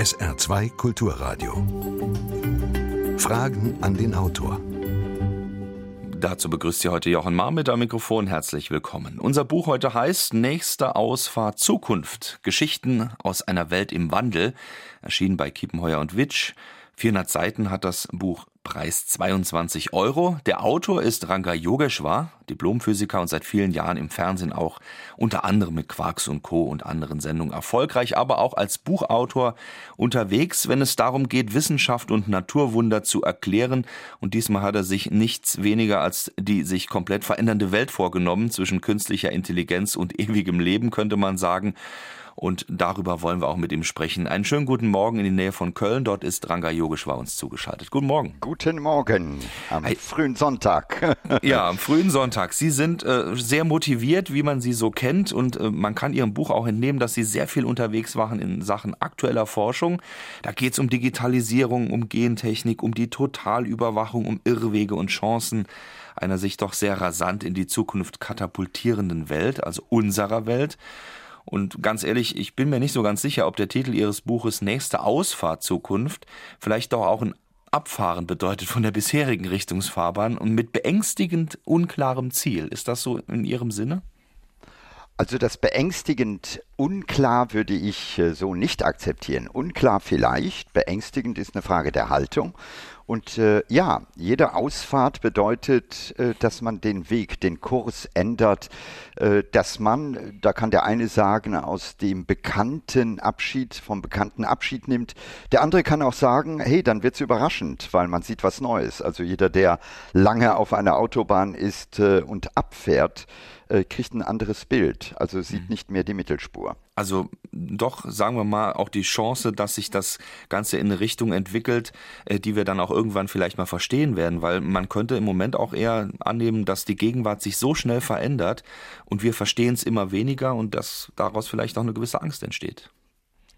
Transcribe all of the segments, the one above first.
SR2 Kulturradio. Fragen an den Autor. Dazu begrüßt Sie heute Jochen Mar mit am Mikrofon. Herzlich willkommen. Unser Buch heute heißt Nächste Ausfahrt Zukunft. Geschichten aus einer Welt im Wandel. Erschienen bei Kiepenheuer und Witsch. 400 Seiten hat das Buch Preis 22 Euro. Der Autor ist Ranga Yogeshwar, Diplomphysiker und seit vielen Jahren im Fernsehen auch unter anderem mit Quarks und Co. und anderen Sendungen erfolgreich, aber auch als Buchautor unterwegs, wenn es darum geht, Wissenschaft und Naturwunder zu erklären. Und diesmal hat er sich nichts weniger als die sich komplett verändernde Welt vorgenommen zwischen künstlicher Intelligenz und ewigem Leben, könnte man sagen. Und darüber wollen wir auch mit ihm sprechen. Einen schönen guten Morgen in die Nähe von Köln. Dort ist Ranga Yogeshwar uns zugeschaltet. Guten Morgen. Guten Morgen am hey. frühen Sonntag. ja, am frühen Sonntag. Sie sind äh, sehr motiviert, wie man Sie so kennt. Und äh, man kann Ihrem Buch auch entnehmen, dass Sie sehr viel unterwegs waren in Sachen aktueller Forschung. Da geht es um Digitalisierung, um Gentechnik, um die Totalüberwachung, um Irrwege und Chancen einer sich doch sehr rasant in die Zukunft katapultierenden Welt, also unserer Welt. Und ganz ehrlich, ich bin mir nicht so ganz sicher, ob der Titel Ihres Buches Nächste Ausfahrt Zukunft vielleicht doch auch ein Abfahren bedeutet von der bisherigen Richtungsfahrbahn und mit beängstigend unklarem Ziel. Ist das so in Ihrem Sinne? Also das beängstigend unklar würde ich äh, so nicht akzeptieren. Unklar vielleicht, beängstigend ist eine Frage der Haltung. Und äh, ja, jede Ausfahrt bedeutet, äh, dass man den Weg, den Kurs ändert, äh, dass man, da kann der eine sagen, aus dem bekannten Abschied, vom bekannten Abschied nimmt. Der andere kann auch sagen, hey, dann wird es überraschend, weil man sieht was Neues. Also jeder, der lange auf einer Autobahn ist äh, und abfährt, äh, kriegt ein anderes Bild, also sieht mhm. nicht mehr die Mittelspur. Also doch, sagen wir mal, auch die Chance, dass sich das Ganze in eine Richtung entwickelt, äh, die wir dann auch irgendwann vielleicht mal verstehen werden, weil man könnte im Moment auch eher annehmen, dass die Gegenwart sich so schnell verändert und wir verstehen es immer weniger und dass daraus vielleicht auch eine gewisse Angst entsteht.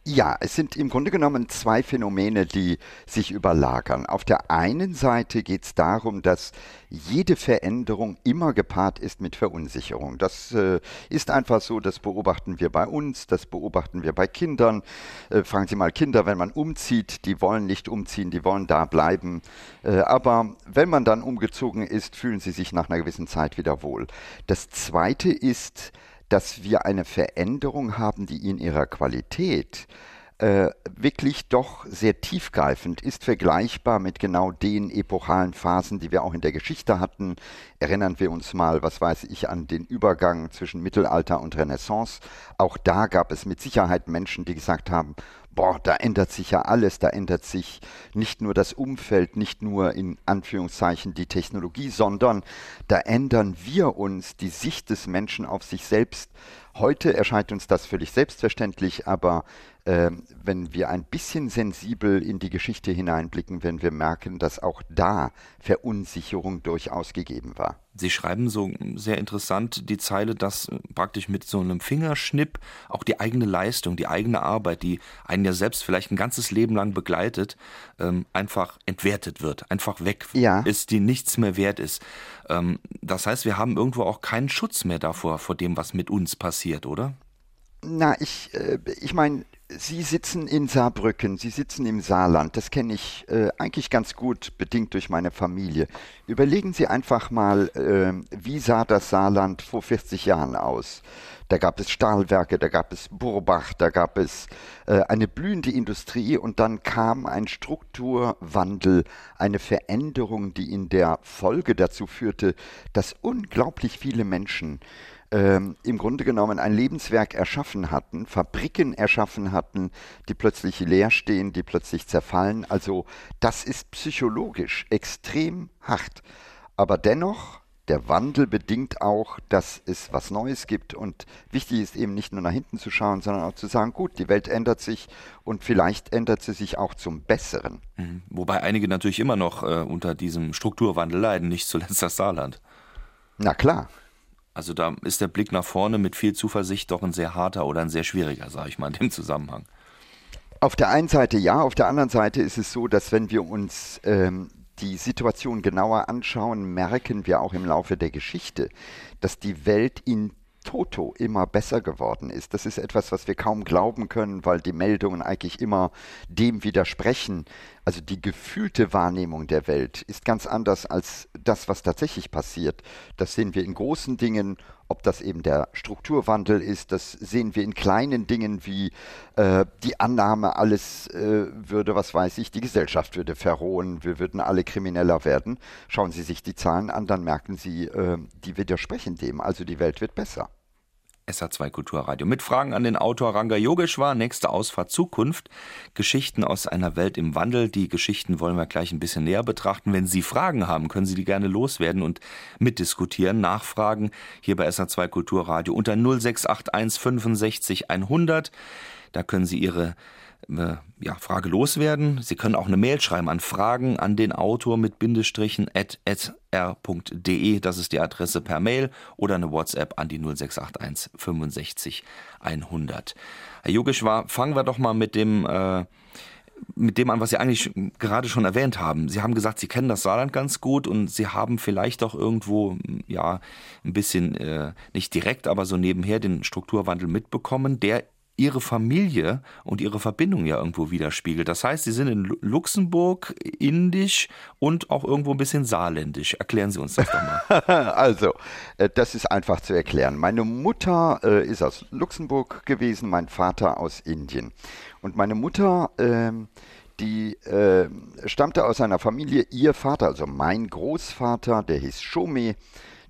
Ja, es sind im Grunde genommen zwei Phänomene, die sich überlagern. Auf der einen Seite geht es darum, dass jede Veränderung immer gepaart ist mit Verunsicherung. Das äh, ist einfach so, das beobachten wir bei uns, das beobachten wir bei Kindern. Äh, fragen Sie mal Kinder, wenn man umzieht, die wollen nicht umziehen, die wollen da bleiben. Äh, aber wenn man dann umgezogen ist, fühlen sie sich nach einer gewissen Zeit wieder wohl. Das Zweite ist, dass wir eine Veränderung haben, die in ihrer Qualität äh, wirklich doch sehr tiefgreifend ist, vergleichbar mit genau den epochalen Phasen, die wir auch in der Geschichte hatten. Erinnern wir uns mal, was weiß ich, an den Übergang zwischen Mittelalter und Renaissance. Auch da gab es mit Sicherheit Menschen, die gesagt haben, boah, da ändert sich ja alles, da ändert sich nicht nur das Umfeld, nicht nur in Anführungszeichen die Technologie, sondern da ändern wir uns, die Sicht des Menschen auf sich selbst. Heute erscheint uns das völlig selbstverständlich, aber wenn wir ein bisschen sensibel in die Geschichte hineinblicken, werden wir merken, dass auch da Verunsicherung durchaus gegeben war. Sie schreiben so sehr interessant die Zeile, dass praktisch mit so einem Fingerschnipp auch die eigene Leistung, die eigene Arbeit, die einen ja selbst vielleicht ein ganzes Leben lang begleitet, ähm, einfach entwertet wird, einfach weg ja. ist, die nichts mehr wert ist. Ähm, das heißt, wir haben irgendwo auch keinen Schutz mehr davor, vor dem, was mit uns passiert, oder? Na, ich, äh, ich meine, Sie sitzen in Saarbrücken, Sie sitzen im Saarland. Das kenne ich äh, eigentlich ganz gut, bedingt durch meine Familie. Überlegen Sie einfach mal, äh, wie sah das Saarland vor 40 Jahren aus? Da gab es Stahlwerke, da gab es Burbach, da gab es äh, eine blühende Industrie und dann kam ein Strukturwandel, eine Veränderung, die in der Folge dazu führte, dass unglaublich viele Menschen ähm, im Grunde genommen ein Lebenswerk erschaffen hatten, Fabriken erschaffen hatten, die plötzlich leer stehen, die plötzlich zerfallen. Also das ist psychologisch extrem hart. Aber dennoch, der Wandel bedingt auch, dass es was Neues gibt. Und wichtig ist eben nicht nur nach hinten zu schauen, sondern auch zu sagen, gut, die Welt ändert sich und vielleicht ändert sie sich auch zum Besseren. Mhm. Wobei einige natürlich immer noch äh, unter diesem Strukturwandel leiden, nicht zuletzt das Saarland. Na klar. Also da ist der Blick nach vorne mit viel Zuversicht doch ein sehr harter oder ein sehr schwieriger, sage ich mal, in dem Zusammenhang. Auf der einen Seite ja, auf der anderen Seite ist es so, dass wenn wir uns ähm, die Situation genauer anschauen, merken wir auch im Laufe der Geschichte, dass die Welt in Toto immer besser geworden ist. Das ist etwas, was wir kaum glauben können, weil die Meldungen eigentlich immer dem widersprechen. Also die gefühlte Wahrnehmung der Welt ist ganz anders als das, was tatsächlich passiert. Das sehen wir in großen Dingen, ob das eben der Strukturwandel ist, das sehen wir in kleinen Dingen wie äh, die Annahme, alles äh, würde, was weiß ich, die Gesellschaft würde verrohen, wir würden alle krimineller werden. Schauen Sie sich die Zahlen an, dann merken Sie, äh, die widersprechen dem. Also die Welt wird besser. SA2 Kulturradio. Mit Fragen an den Autor Ranga Yogeshwar. Nächste Ausfahrt Zukunft. Geschichten aus einer Welt im Wandel. Die Geschichten wollen wir gleich ein bisschen näher betrachten. Wenn Sie Fragen haben, können Sie die gerne loswerden und mitdiskutieren, nachfragen. Hier bei SA2 Kulturradio unter 0681 65 100. Da können Sie Ihre äh, ja, Frage loswerden. Sie können auch eine Mail schreiben an Fragen an den Autor mit Bindestrichen at, at r.de. Das ist die Adresse per Mail oder eine WhatsApp an die 0681 65 100. Herr Yogeshwar, fangen wir doch mal mit dem äh, mit dem an, was Sie eigentlich gerade schon erwähnt haben. Sie haben gesagt, Sie kennen das Saarland ganz gut und Sie haben vielleicht auch irgendwo, ja, ein bisschen, äh, nicht direkt, aber so nebenher den Strukturwandel mitbekommen, der ihre Familie und ihre Verbindung ja irgendwo widerspiegelt. Das heißt, sie sind in Luxemburg, indisch und auch irgendwo ein bisschen saarländisch. Erklären Sie uns das doch mal. also, äh, das ist einfach zu erklären. Meine Mutter äh, ist aus Luxemburg gewesen, mein Vater aus Indien. Und meine Mutter, äh, die äh, stammte aus einer Familie, ihr Vater, also mein Großvater, der hieß Shome,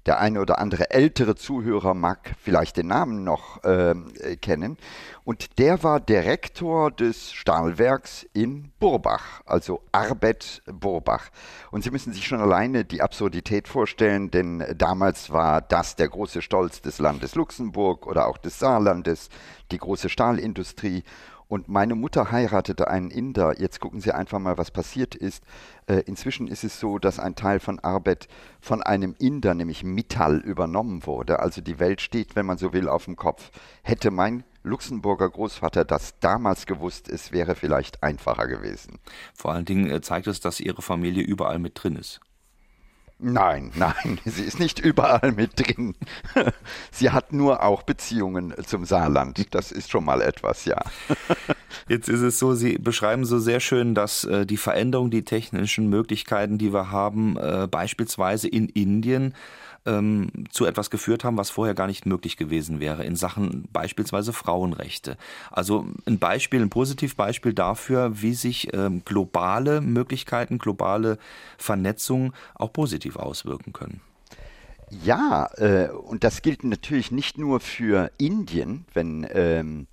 der eine oder andere ältere Zuhörer mag vielleicht den Namen noch äh, kennen. Und der war Direktor des Stahlwerks in Burbach, also Arbet Burbach. Und Sie müssen sich schon alleine die Absurdität vorstellen, denn damals war das der große Stolz des Landes Luxemburg oder auch des Saarlandes, die große Stahlindustrie. Und meine Mutter heiratete einen Inder. Jetzt gucken Sie einfach mal, was passiert ist. Äh, inzwischen ist es so, dass ein Teil von Arbeit von einem Inder, nämlich Mittal, übernommen wurde. Also die Welt steht, wenn man so will, auf dem Kopf. Hätte mein Luxemburger Großvater das damals gewusst, es wäre vielleicht einfacher gewesen. Vor allen Dingen äh, zeigt es, dass Ihre Familie überall mit drin ist. Nein, nein, sie ist nicht überall mit drin. Sie hat nur auch Beziehungen zum Saarland. Das ist schon mal etwas, ja. Jetzt ist es so, Sie beschreiben so sehr schön, dass äh, die Veränderung, die technischen Möglichkeiten, die wir haben, äh, beispielsweise in Indien, ähm, zu etwas geführt haben, was vorher gar nicht möglich gewesen wäre in Sachen beispielsweise Frauenrechte. Also ein Beispiel, ein Positivbeispiel dafür, wie sich ähm, globale Möglichkeiten, globale Vernetzung auch positiv auswirken können. Ja, äh, und das gilt natürlich nicht nur für Indien, wenn ähm,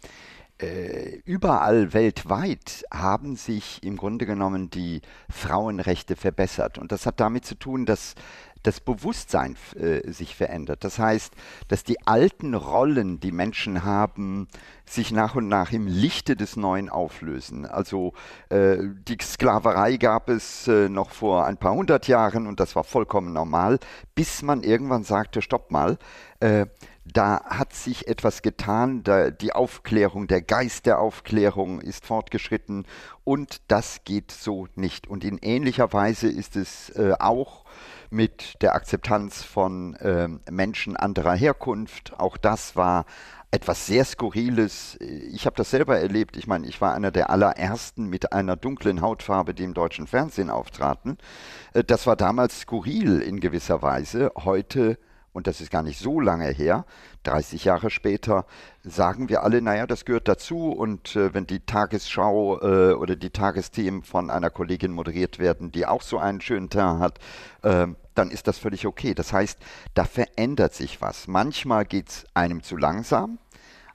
äh, überall weltweit haben sich im Grunde genommen die Frauenrechte verbessert. Und das hat damit zu tun, dass das Bewusstsein äh, sich verändert. Das heißt, dass die alten Rollen, die Menschen haben, sich nach und nach im Lichte des Neuen auflösen. Also äh, die Sklaverei gab es äh, noch vor ein paar hundert Jahren und das war vollkommen normal, bis man irgendwann sagte, stopp mal, äh, da hat sich etwas getan, die Aufklärung, der Geist der Aufklärung ist fortgeschritten und das geht so nicht. Und in ähnlicher Weise ist es äh, auch mit der Akzeptanz von äh, Menschen anderer Herkunft. Auch das war etwas sehr Skurriles. Ich habe das selber erlebt. Ich meine, ich war einer der allerersten mit einer dunklen Hautfarbe, die im deutschen Fernsehen auftraten. Äh, das war damals skurril in gewisser Weise. Heute und das ist gar nicht so lange her, 30 Jahre später, sagen wir alle, naja, das gehört dazu und äh, wenn die Tagesschau äh, oder die Tagesthemen von einer Kollegin moderiert werden, die auch so einen schönen Teint hat, äh, dann ist das völlig okay. Das heißt, da verändert sich was. Manchmal geht es einem zu langsam,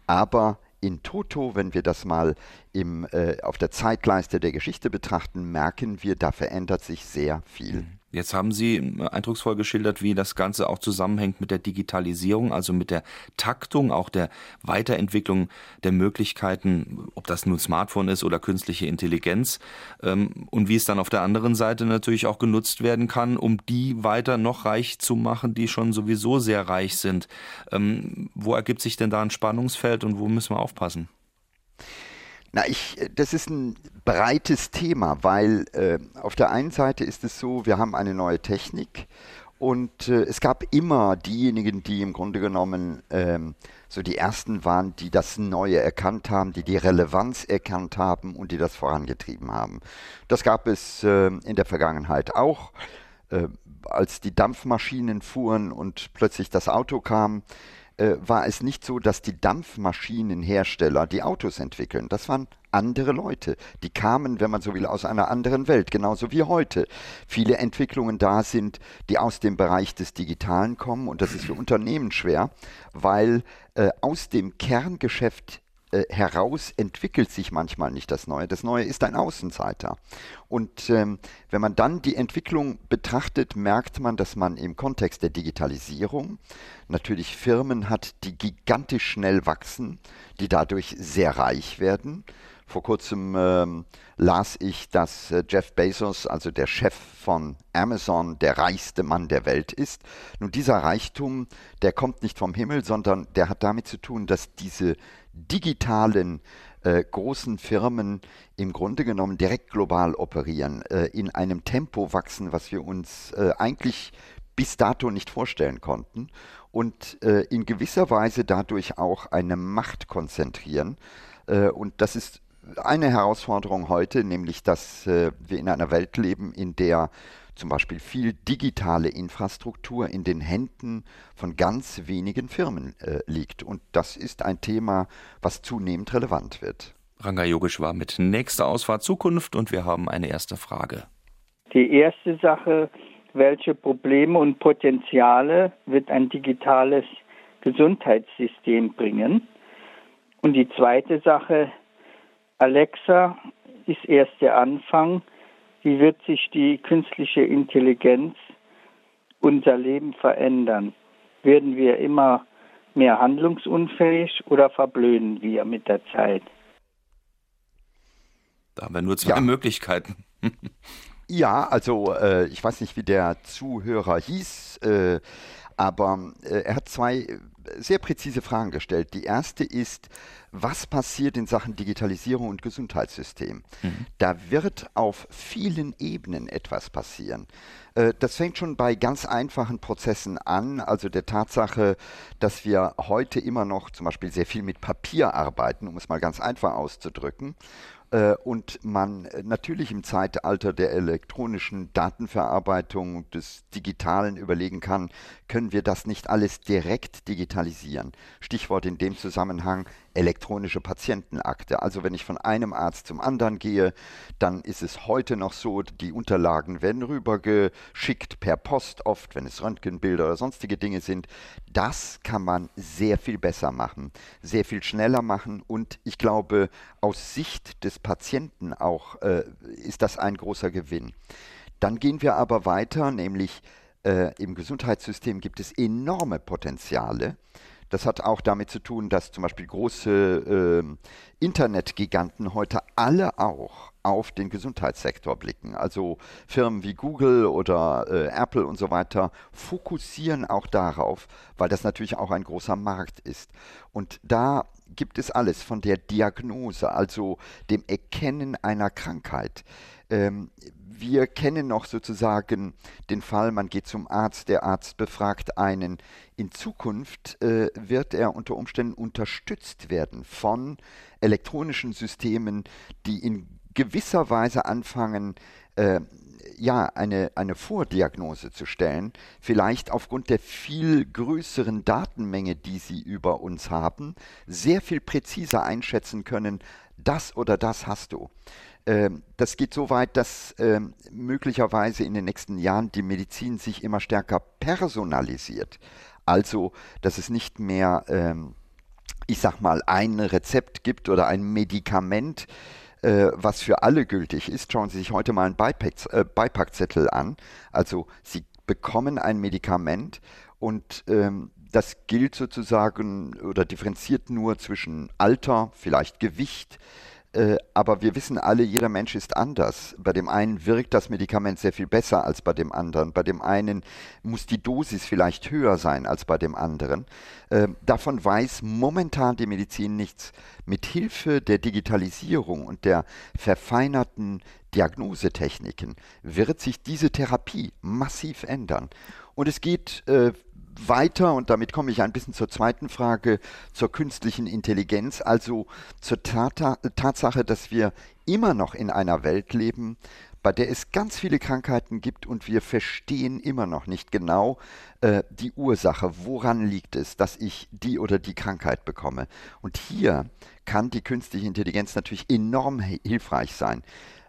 aber in Toto, wenn wir das mal im, äh, auf der Zeitleiste der Geschichte betrachten, merken wir, da verändert sich sehr viel. Mhm. Jetzt haben Sie äh, eindrucksvoll geschildert, wie das Ganze auch zusammenhängt mit der Digitalisierung, also mit der Taktung, auch der Weiterentwicklung der Möglichkeiten, ob das nun Smartphone ist oder künstliche Intelligenz, ähm, und wie es dann auf der anderen Seite natürlich auch genutzt werden kann, um die weiter noch reich zu machen, die schon sowieso sehr reich sind. Ähm, wo ergibt sich denn da ein Spannungsfeld und wo müssen wir aufpassen? Na, ich, das ist ein breites Thema, weil äh, auf der einen Seite ist es so, wir haben eine neue Technik Und äh, es gab immer diejenigen, die im Grunde genommen ähm, so die ersten waren, die das Neue erkannt haben, die die Relevanz erkannt haben und die das vorangetrieben haben. Das gab es äh, in der Vergangenheit auch. Äh, als die Dampfmaschinen fuhren und plötzlich das Auto kam, äh, war es nicht so, dass die Dampfmaschinenhersteller die Autos entwickeln. Das waren andere Leute. Die kamen, wenn man so will, aus einer anderen Welt, genauso wie heute. Viele Entwicklungen da sind, die aus dem Bereich des Digitalen kommen und das ist für Unternehmen schwer, weil äh, aus dem Kerngeschäft äh, heraus entwickelt sich manchmal nicht das Neue. Das Neue ist ein Außenseiter. Und ähm, wenn man dann die Entwicklung betrachtet, merkt man, dass man im Kontext der Digitalisierung natürlich Firmen hat, die gigantisch schnell wachsen, die dadurch sehr reich werden. Vor kurzem ähm, las ich, dass äh, Jeff Bezos, also der Chef von Amazon, der reichste Mann der Welt ist. Nun, dieser Reichtum, der kommt nicht vom Himmel, sondern der hat damit zu tun, dass diese digitalen äh, großen Firmen im Grunde genommen direkt global operieren, äh, in einem Tempo wachsen, was wir uns äh, eigentlich bis dato nicht vorstellen konnten und in gewisser Weise dadurch auch eine Macht konzentrieren. Und das ist eine Herausforderung heute, nämlich dass wir in einer Welt leben, in der zum Beispiel viel digitale Infrastruktur in den Händen von ganz wenigen Firmen äh, liegt. Und das ist ein Thema, was zunehmend relevant wird. Ranga Yogisch war mit nächster Ausfahrt Zukunft und wir haben eine erste Frage. Die erste Sache, welche Probleme und Potenziale wird ein digitales Gesundheitssystem bringen? Und die zweite Sache, Alexa ist erst der Anfang wie wird sich die künstliche Intelligenz unser Leben verändern? Werden wir immer mehr handlungsunfähig oder verblöden wir mit der Zeit? Da haben wir nur zwei ja. Möglichkeiten. ja, also äh, ich weiß nicht, wie der Zuhörer hieß, äh, aber äh, er hat zwei sehr präzise Fragen gestellt. Die erste ist, was passiert in Sachen Digitalisierung und Gesundheitssystem? Mhm. Da wird auf vielen Ebenen etwas passieren. Äh, das fängt schon bei ganz einfachen Prozessen an, also der Tatsache, dass wir heute immer noch zum Beispiel sehr viel mit Papier arbeiten, um es mal ganz einfach auszudrücken. Äh, und man natürlich im Zeitalter der elektronischen Datenverarbeitung, des Digitalen überlegen kann, können wir das nicht alles direkt digitalisieren. Stichwort in dem Zusammenhang elektronische Patientenakte. Also wenn ich von einem Arzt zum anderen gehe, dann ist es heute noch so, die Unterlagen werden rübergeschickt per Post oft, wenn es Röntgenbilder oder sonstige Dinge sind. Das kann man sehr viel besser machen, sehr viel schneller machen und ich glaube, aus Sicht des Patienten auch äh, ist das ein großer Gewinn. Dann gehen wir aber weiter, nämlich äh, im Gesundheitssystem gibt es enorme Potenziale. Das hat auch damit zu tun, dass zum Beispiel große äh, Internetgiganten heute alle auch auf den Gesundheitssektor blicken. Also Firmen wie Google oder äh, Apple und so weiter fokussieren auch darauf, weil das natürlich auch ein großer Markt ist. Und da gibt es alles von der Diagnose, also dem Erkennen einer Krankheit. Ähm, wir kennen noch sozusagen den Fall, man geht zum Arzt, der Arzt befragt einen. In Zukunft äh, wird er unter Umständen unterstützt werden von elektronischen Systemen, die in gewisser Weise anfangen, äh, ja, eine, eine Vordiagnose zu stellen, vielleicht aufgrund der viel größeren Datenmenge, die sie über uns haben, sehr viel präziser einschätzen können, das oder das hast du. Ähm, das geht so weit, dass ähm, möglicherweise in den nächsten Jahren die Medizin sich immer stärker personalisiert. Also, dass es nicht mehr, ähm, ich sag mal, ein Rezept gibt oder ein Medikament, äh, was für alle gültig ist. Schauen Sie sich heute mal einen äh, Beipackzettel an. Also, Sie bekommen ein Medikament und das gilt sozusagen oder differenziert nur zwischen Alter, vielleicht Gewicht, äh, aber wir wissen alle, jeder Mensch ist anders. Bei dem einen wirkt das Medikament sehr viel besser als bei dem anderen. Bei dem einen muss die Dosis vielleicht höher sein als bei dem anderen. Äh, davon weiß momentan die Medizin nichts. Mit Hilfe der Digitalisierung und der verfeinerten Diagnosetechniken wird sich diese Therapie massiv ändern. Und es geht äh, weiter, und damit komme ich ein bisschen zur zweiten Frage, zur künstlichen Intelligenz, also zur Tata Tatsache, dass wir immer noch in einer Welt leben, bei der es ganz viele Krankheiten gibt und wir verstehen immer noch nicht genau äh, die Ursache, woran liegt es, dass ich die oder die Krankheit bekomme. Und hier kann die künstliche Intelligenz natürlich enorm hilfreich sein.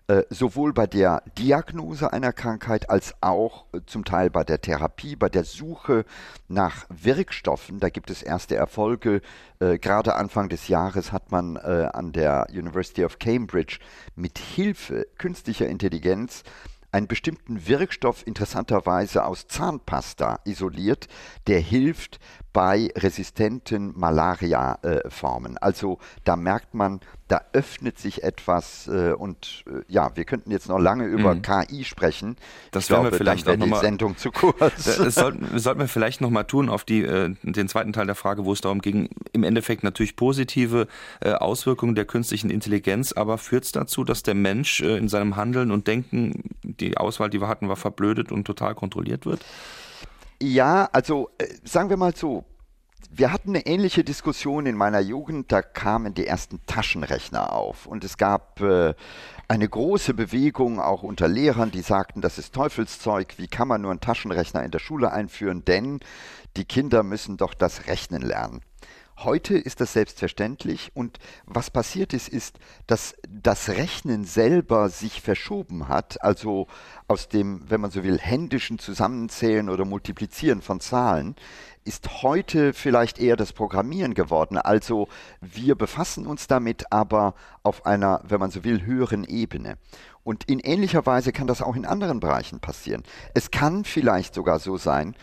Äh, sowohl bei der Diagnose einer Krankheit als auch äh, zum Teil bei der Therapie, bei der Suche nach Wirkstoffen. Da gibt es erste Erfolge. Äh, gerade Anfang des Jahres hat man äh, an der University of Cambridge mit Hilfe künstlicher Intelligenz einen bestimmten Wirkstoff interessanterweise aus Zahnpasta isoliert, der hilft bei resistenten Malaria-Formen. also da merkt man, da öffnet sich etwas äh, und äh, ja, wir könnten jetzt noch lange über mhm. KI sprechen. Das ich glaube, wir vielleicht dann auch noch mal, Sendung zu kurz. Das sollten, sollten wir vielleicht noch mal tun auf die, äh, den zweiten Teil der Frage, wo es darum ging, im Endeffekt natürlich positive äh, Auswirkungen der künstlichen Intelligenz, aber führt es dazu, dass der Mensch äh, in seinem Handeln und Denken, die Auswahl, die wir hatten, war verblödet und total kontrolliert wird? Ja, also äh, sagen wir mal so, wir hatten eine ähnliche Diskussion in meiner Jugend, da kamen die ersten Taschenrechner auf und es gab äh, eine große Bewegung auch unter Lehrern, die sagten, das ist Teufelszeug, wie kann man nur einen Taschenrechner in der Schule einführen, denn die Kinder müssen doch das Rechnen lernen. Heute ist das selbstverständlich und was passiert ist, ist, dass das Rechnen selber sich verschoben hat, also aus dem, wenn man so will, händischen Zusammenzählen oder Multiplizieren von Zahlen, ist heute vielleicht eher das Programmieren geworden. Also wir befassen uns damit aber auf einer, wenn man so will, höheren Ebene. Und in ähnlicher Weise kann das auch in anderen Bereichen passieren. Es kann vielleicht sogar so sein,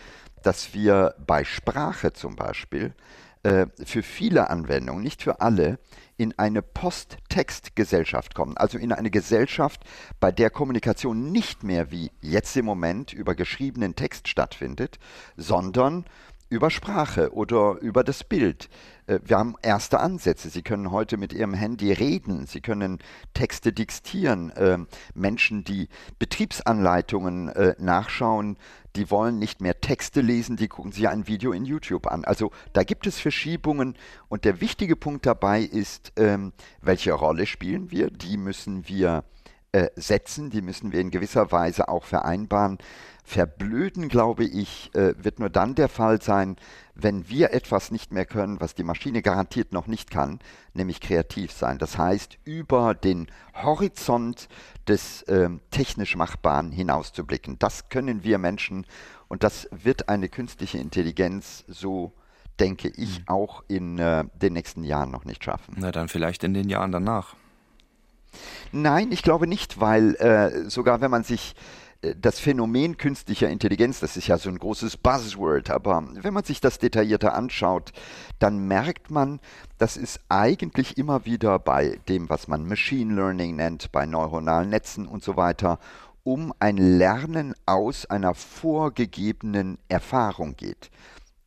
dass wir bei Sprache zum Beispiel äh, für viele Anwendungen, nicht für alle, in eine Post-Text-Gesellschaft kommen. Also in eine Gesellschaft, bei der Kommunikation nicht mehr wie jetzt im Moment über geschriebenen Text stattfindet, sondern über Sprache oder über das Bild. Äh, wir haben erste Ansätze. Sie können heute mit Ihrem Handy reden. Sie können Texte diktieren. Ähm, Menschen, die Betriebsanleitungen äh, nachschauen, die wollen nicht mehr Texte lesen, die gucken sich ein Video in YouTube an. Also da gibt es Verschiebungen und der wichtige Punkt dabei ist, ähm, welche Rolle spielen wir? Die müssen wir äh, setzen, die müssen wir in gewisser Weise auch vereinbaren. Verblöden, glaube ich, äh, wird nur dann der Fall sein, wenn wir etwas nicht mehr können, was die Maschine garantiert noch nicht kann, nämlich kreativ sein. Das heißt, über den Horizont des äh, technisch Machbaren hinauszublicken. Das können wir Menschen und das wird eine künstliche Intelligenz so denke ich, mhm. auch in äh, den nächsten Jahren noch nicht schaffen. Na dann vielleicht in den Jahren danach. Nein, ich glaube nicht, weil äh, sogar wenn man sich das Phänomen künstlicher Intelligenz, das ist ja so ein großes Buzzword, aber wenn man sich das detaillierter anschaut, dann merkt man, dass es eigentlich immer wieder bei dem, was man Machine Learning nennt, bei neuronalen Netzen und so weiter, um ein Lernen aus einer vorgegebenen Erfahrung geht.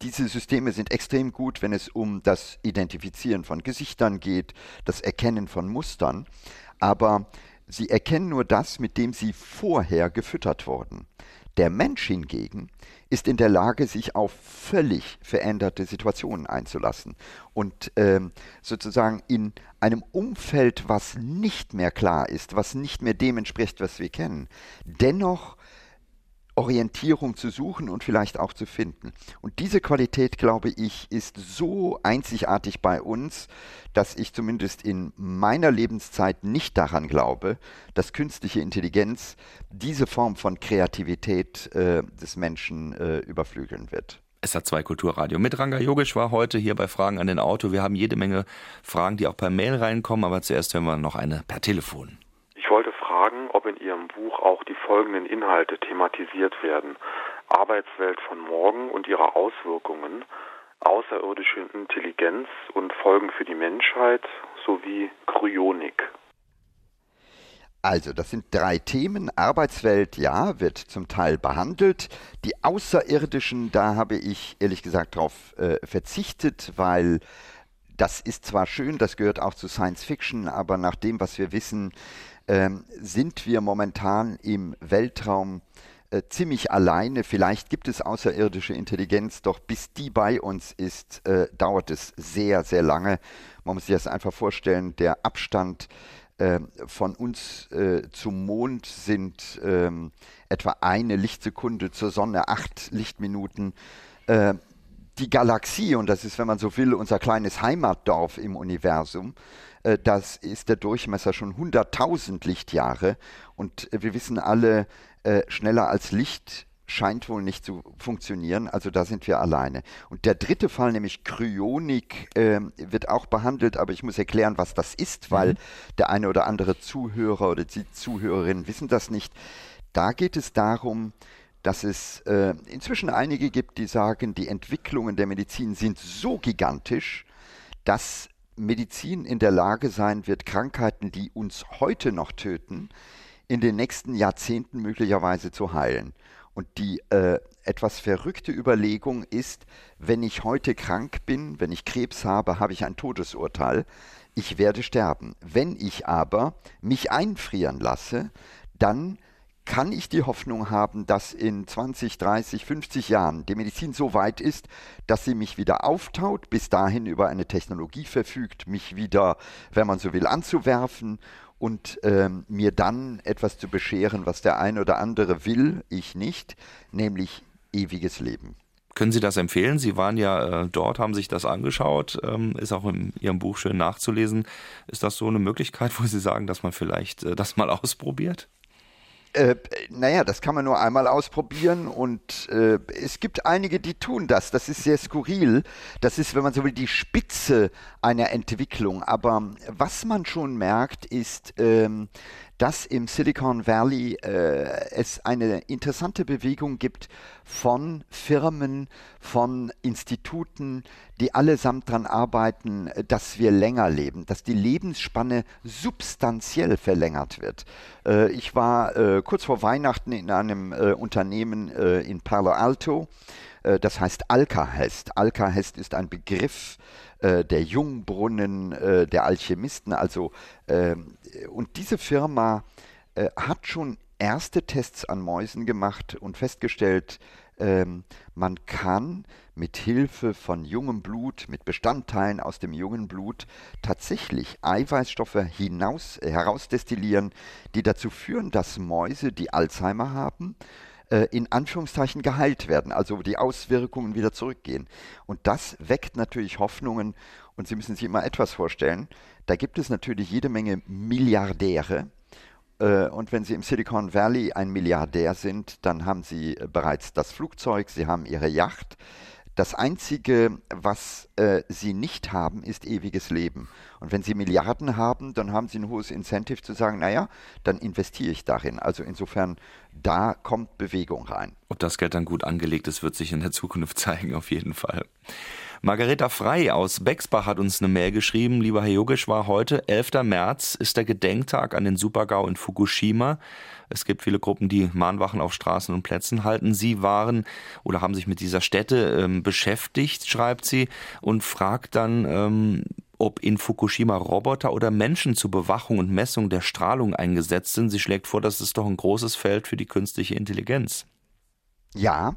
Diese Systeme sind extrem gut, wenn es um das Identifizieren von Gesichtern geht, das Erkennen von Mustern, aber Sie erkennen nur das, mit dem sie vorher gefüttert wurden. Der Mensch hingegen ist in der Lage, sich auf völlig veränderte Situationen einzulassen und ähm, sozusagen in einem Umfeld, was nicht mehr klar ist, was nicht mehr dem entspricht, was wir kennen, dennoch Orientierung zu suchen und vielleicht auch zu finden. Und diese Qualität, glaube ich, ist so einzigartig bei uns, dass ich zumindest in meiner Lebenszeit nicht daran glaube, dass künstliche Intelligenz diese Form von Kreativität äh, des Menschen äh, überflügeln wird. Es hat zwei Kulturradio. Mit Ranga Yogisch war heute hier bei Fragen an den Auto. Wir haben jede Menge Fragen, die auch per Mail reinkommen, aber zuerst hören wir noch eine per Telefon fragen, ob in Ihrem Buch auch die folgenden Inhalte thematisiert werden. Arbeitswelt von morgen und ihre Auswirkungen, außerirdische Intelligenz und Folgen für die Menschheit sowie Kryonik. Also, das sind drei Themen. Arbeitswelt, ja, wird zum Teil behandelt. Die Außerirdischen, da habe ich ehrlich gesagt darauf äh, verzichtet, weil das ist zwar schön, das gehört auch zu Science Fiction, aber nach dem, was wir wissen, ähm, sind wir momentan im Weltraum äh, ziemlich alleine. Vielleicht gibt es außerirdische Intelligenz, doch bis die bei uns ist, äh, dauert es sehr, sehr lange. Man muss sich das einfach vorstellen, der Abstand äh, von uns äh, zum Mond sind ähm, etwa eine Lichtsekunde zur Sonne, acht Lichtminuten. Äh, die Galaxie, und das ist, wenn man so will, unser kleines Heimatdorf im Universum, äh, das ist der Durchmesser schon 100.000 Lichtjahre. Und wir wissen alle, äh, schneller als Licht scheint wohl nicht zu funktionieren. Also da sind wir alleine. Und der dritte Fall, nämlich Kryonik, äh, wird auch behandelt, aber ich muss erklären, was das ist, weil mhm. der eine oder andere Zuhörer oder die Zuhörerinnen wissen das nicht. Da geht es darum, dass es äh, inzwischen einige gibt, die sagen, die Entwicklungen der Medizin sind so gigantisch, dass Medizin in der Lage sein wird, Krankheiten, die uns heute noch töten, in den nächsten Jahrzehnten möglicherweise zu heilen. Und die äh, etwas verrückte Überlegung ist, wenn ich heute krank bin, wenn ich Krebs habe, habe ich ein Todesurteil. Ich werde sterben. Wenn ich aber mich einfrieren lasse, dann kann ich die Hoffnung haben, dass in 20, 30, 50 Jahren die Medizin so weit ist, dass sie mich wieder auftaut, bis dahin über eine Technologie verfügt, mich wieder, wenn man so will, anzuwerfen und ähm, mir dann etwas zu bescheren, was der eine oder andere will, ich nicht, nämlich ewiges Leben. Können Sie das empfehlen? Sie waren ja äh, dort, haben sich das angeschaut, ähm, ist auch in Ihrem Buch schön nachzulesen. Ist das so eine Möglichkeit, wo Sie sagen, dass man vielleicht äh, das mal ausprobiert? Äh, naja, das kann man nur einmal ausprobieren und äh, es gibt einige, die tun das. Das ist sehr skurril. Das ist, wenn man so will, die Spitze einer Entwicklung. Aber was man schon merkt, ist, ähm, dass im Silicon Valley äh, es eine interessante Bewegung gibt von Firmen, von Instituten, die allesamt daran arbeiten, dass wir länger leben, dass die Lebensspanne substanziell verlängert wird. Äh, ich war äh, kurz vor Weihnachten in einem äh, Unternehmen äh, in Palo Alto äh, das heißt Alkahest. Alkahest ist ein Begriff der Jungbrunnen, der Alchemisten. Also, äh, und diese Firma äh, hat schon erste Tests an Mäusen gemacht und festgestellt, ähm, man kann mit Hilfe von jungem Blut, mit Bestandteilen aus dem jungen Blut tatsächlich Eiweißstoffe hinaus, herausdestillieren, die dazu führen, dass Mäuse, die Alzheimer haben, äh, in Anführungszeichen geheilt werden, also die Auswirkungen wieder zurückgehen. Und das weckt natürlich Hoffnungen und Sie müssen sich immer etwas vorstellen, da gibt es natürlich jede Menge Milliardäre, äh, und wenn Sie im Silicon Valley ein Milliardär sind, dann haben Sie bereits das Flugzeug, Sie haben Ihre Yacht, das Einzige, was äh, sie nicht haben, ist ewiges Leben. Und wenn sie Milliarden haben, dann haben sie ein hohes Incentive zu sagen, naja, dann investiere ich darin. Also insofern, da kommt Bewegung rein. Ob das Geld dann gut angelegt ist, wird sich in der Zukunft zeigen, auf jeden Fall. Margareta Frei aus Bexbach hat uns eine Mail geschrieben. Lieber Herr Jogisch, war heute, 11. März, ist der Gedenktag an den Supergau in Fukushima. Es gibt viele Gruppen, die Mahnwachen auf Straßen und Plätzen halten. Sie waren oder haben sich mit dieser Stätte ähm, beschäftigt, schreibt sie, und fragt dann, ähm, ob in Fukushima Roboter oder Menschen zur Bewachung und Messung der Strahlung eingesetzt sind. Sie schlägt vor, das ist doch ein großes Feld für die künstliche Intelligenz. Ja,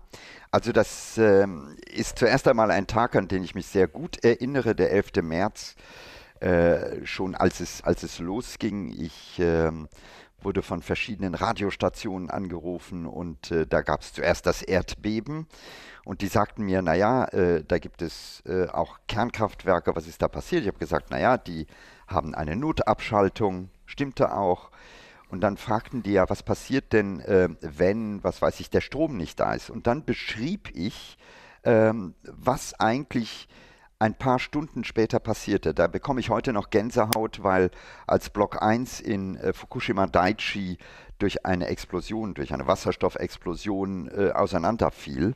also das äh, ist zuerst einmal ein Tag, an den ich mich sehr gut erinnere, der 11. März, äh, schon als es, als es losging. Ich äh, wurde von verschiedenen Radiostationen angerufen und äh, da gab es zuerst das Erdbeben und die sagten mir, naja, äh, da gibt es äh, auch Kernkraftwerke, was ist da passiert? Ich habe gesagt, naja, die haben eine Notabschaltung, stimmte auch. Und dann fragten die ja, was passiert denn, äh, wenn, was weiß ich, der Strom nicht da ist. Und dann beschrieb ich, ähm, was eigentlich ein paar Stunden später passierte. Da bekomme ich heute noch Gänsehaut, weil als Block 1 in äh, Fukushima Daiichi durch eine Explosion, durch eine Wasserstoffexplosion äh, auseinanderfiel,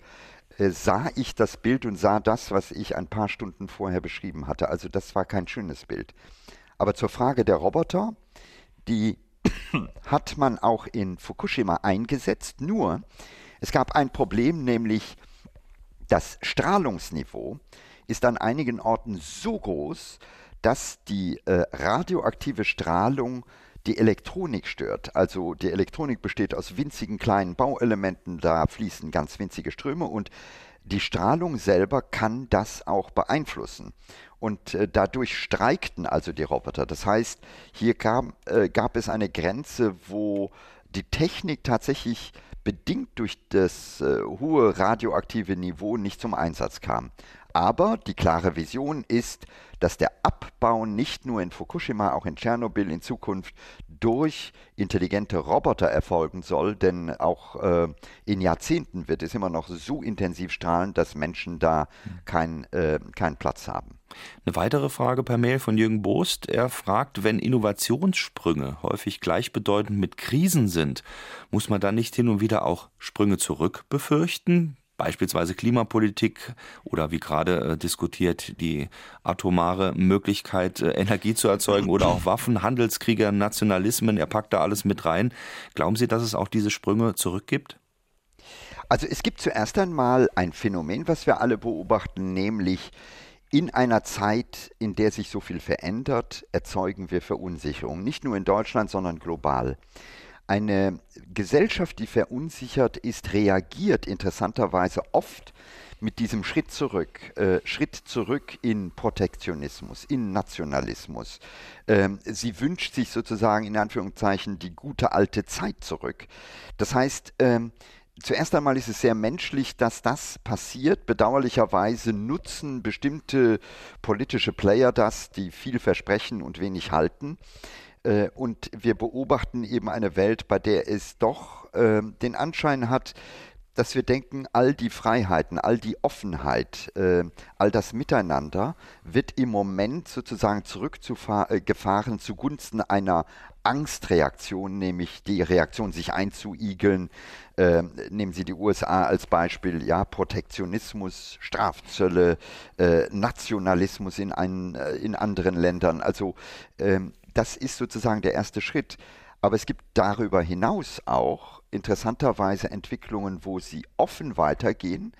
äh, sah ich das Bild und sah das, was ich ein paar Stunden vorher beschrieben hatte. Also das war kein schönes Bild. Aber zur Frage der Roboter, die hat man auch in Fukushima eingesetzt, nur es gab ein Problem, nämlich das Strahlungsniveau ist an einigen Orten so groß, dass die äh, radioaktive Strahlung die Elektronik stört. Also die Elektronik besteht aus winzigen kleinen Bauelementen, da fließen ganz winzige Ströme und die Strahlung selber kann das auch beeinflussen. Und äh, dadurch streikten also die Roboter. Das heißt, hier gab, äh, gab es eine Grenze, wo die Technik tatsächlich bedingt durch das äh, hohe radioaktive Niveau nicht zum Einsatz kam. Aber die klare Vision ist, dass der Abbau nicht nur in Fukushima, auch in Tschernobyl in Zukunft durch intelligente Roboter erfolgen soll, denn auch äh, in Jahrzehnten wird es immer noch so intensiv strahlen, dass Menschen da keinen äh, kein Platz haben. Eine weitere Frage per Mail von Jürgen Boost. Er fragt, wenn Innovationssprünge häufig gleichbedeutend mit Krisen sind, muss man dann nicht hin und wieder auch Sprünge zurück befürchten? Beispielsweise Klimapolitik oder wie gerade äh, diskutiert, die atomare Möglichkeit, äh, Energie zu erzeugen oder auch Waffen, Handelskriege, Nationalismen, er packt da alles mit rein. Glauben Sie, dass es auch diese Sprünge zurückgibt? Also es gibt zuerst einmal ein Phänomen, was wir alle beobachten, nämlich in einer Zeit, in der sich so viel verändert, erzeugen wir Verunsicherung. Nicht nur in Deutschland, sondern global. Eine Gesellschaft, die verunsichert ist, reagiert interessanterweise oft mit diesem Schritt zurück, äh, Schritt zurück in Protektionismus, in Nationalismus. Ähm, sie wünscht sich sozusagen in Anführungszeichen die gute alte Zeit zurück. Das heißt, ähm, Zuerst einmal ist es sehr menschlich, dass das passiert. Bedauerlicherweise nutzen bestimmte politische Player das, die viel versprechen und wenig halten. Äh, und wir beobachten eben eine Welt, bei der es doch äh, den Anschein hat, dass wir denken, all die Freiheiten, all die Offenheit, äh, all das Miteinander wird im Moment sozusagen zurückgefahren zugunsten einer Angstreaktion, nämlich die Reaktion, sich einzuigeln. Äh, nehmen Sie die USA als Beispiel, ja, Protektionismus, Strafzölle, äh, Nationalismus in, einen, äh, in anderen Ländern. Also ähm, das ist sozusagen der erste Schritt. Aber es gibt darüber hinaus auch interessanterweise Entwicklungen, wo sie offen weitergehen,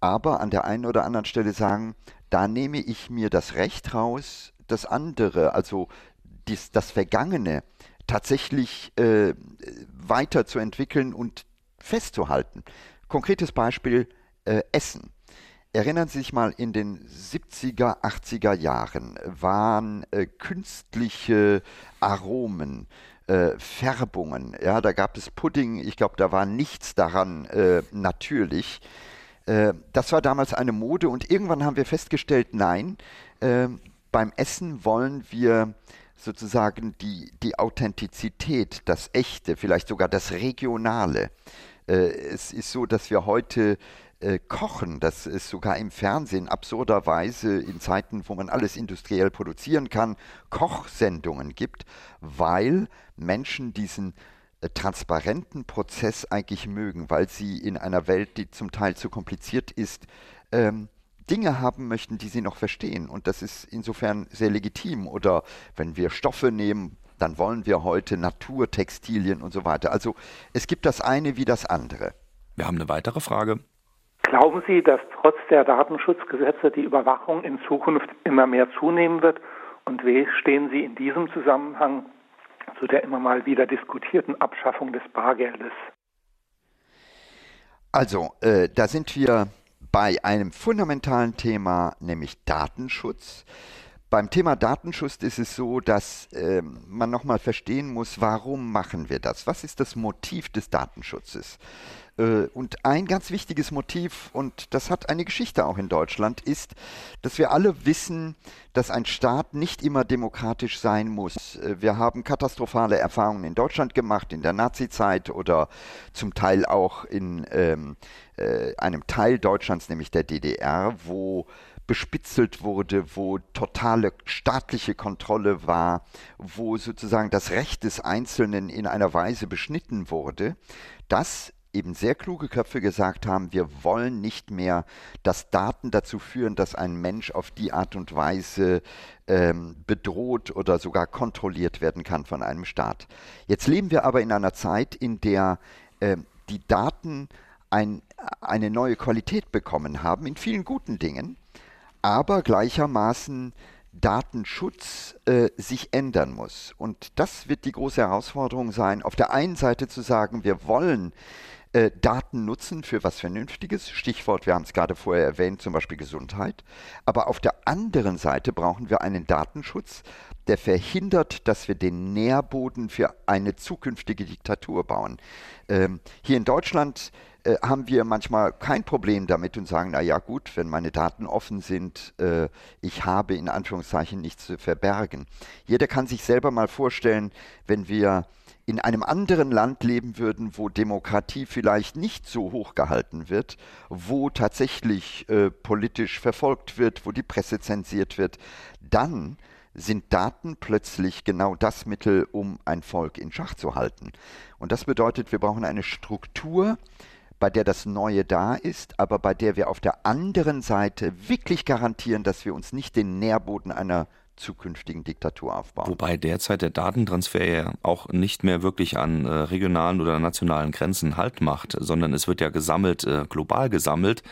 aber an der einen oder anderen Stelle sagen, da nehme ich mir das Recht raus, das andere, also dies, das Vergangene, tatsächlich äh, weiterzuentwickeln und festzuhalten. Konkretes Beispiel äh, Essen. Erinnern Sie sich mal, in den 70er, 80er Jahren waren äh, künstliche Aromen, äh, Färbungen, ja, da gab es Pudding, ich glaube, da war nichts daran äh, natürlich. Äh, das war damals eine Mode und irgendwann haben wir festgestellt, nein, äh, beim Essen wollen wir sozusagen die, die Authentizität, das Echte, vielleicht sogar das Regionale. Äh, es ist so, dass wir heute äh, kochen, dass es sogar im Fernsehen absurderweise in Zeiten, wo man alles industriell produzieren kann, Kochsendungen gibt, weil Menschen diesen äh, transparenten Prozess eigentlich mögen, weil sie in einer Welt, die zum Teil zu kompliziert ist, ähm, Dinge haben möchten, die sie noch verstehen. Und das ist insofern sehr legitim. Oder wenn wir Stoffe nehmen, dann wollen wir heute Naturtextilien und so weiter. Also es gibt das eine wie das andere. Wir haben eine weitere Frage. Glauben Sie, dass trotz der Datenschutzgesetze die Überwachung in Zukunft immer mehr zunehmen wird? Und wie stehen Sie in diesem Zusammenhang zu der immer mal wieder diskutierten Abschaffung des Bargeldes? Also, äh, da sind wir bei einem fundamentalen Thema, nämlich Datenschutz. Beim Thema Datenschutz ist es so, dass äh, man nochmal verstehen muss, warum machen wir das? Was ist das Motiv des Datenschutzes? Äh, und ein ganz wichtiges Motiv, und das hat eine Geschichte auch in Deutschland, ist, dass wir alle wissen, dass ein Staat nicht immer demokratisch sein muss. Äh, wir haben katastrophale Erfahrungen in Deutschland gemacht, in der Nazizeit oder zum Teil auch in ähm, äh, einem Teil Deutschlands, nämlich der DDR, wo bespitzelt wurde, wo totale staatliche Kontrolle war, wo sozusagen das Recht des Einzelnen in einer Weise beschnitten wurde. Das eben sehr kluge Köpfe gesagt haben, wir wollen nicht mehr, dass Daten dazu führen, dass ein Mensch auf die Art und Weise ähm, bedroht oder sogar kontrolliert werden kann von einem Staat. Jetzt leben wir aber in einer Zeit, in der äh, die Daten ein, eine neue Qualität bekommen haben, in vielen guten Dingen, aber gleichermaßen Datenschutz äh, sich ändern muss. Und das wird die große Herausforderung sein, auf der einen Seite zu sagen, wir wollen äh, Daten nutzen für was Vernünftiges. Stichwort, wir haben es gerade vorher erwähnt, zum Beispiel Gesundheit. Aber auf der anderen Seite brauchen wir einen Datenschutz, der verhindert, dass wir den Nährboden für eine zukünftige Diktatur bauen. Ähm, hier in Deutschland äh, haben wir manchmal kein Problem damit und sagen, na ja gut, wenn meine Daten offen sind, äh, ich habe in Anführungszeichen nichts zu verbergen. Jeder kann sich selber mal vorstellen, wenn wir in einem anderen Land leben würden, wo Demokratie vielleicht nicht so hoch gehalten wird, wo tatsächlich äh, politisch verfolgt wird, wo die Presse zensiert wird, dann sind Daten plötzlich genau das Mittel, um ein Volk in Schach zu halten. Und das bedeutet, wir brauchen eine Struktur, bei der das Neue da ist, aber bei der wir auf der anderen Seite wirklich garantieren, dass wir uns nicht den Nährboden einer zukünftigen Diktatur aufbauen. Wobei derzeit der Datentransfer ja auch nicht mehr wirklich an äh, regionalen oder nationalen Grenzen Halt macht, sondern es wird ja gesammelt, äh, global gesammelt.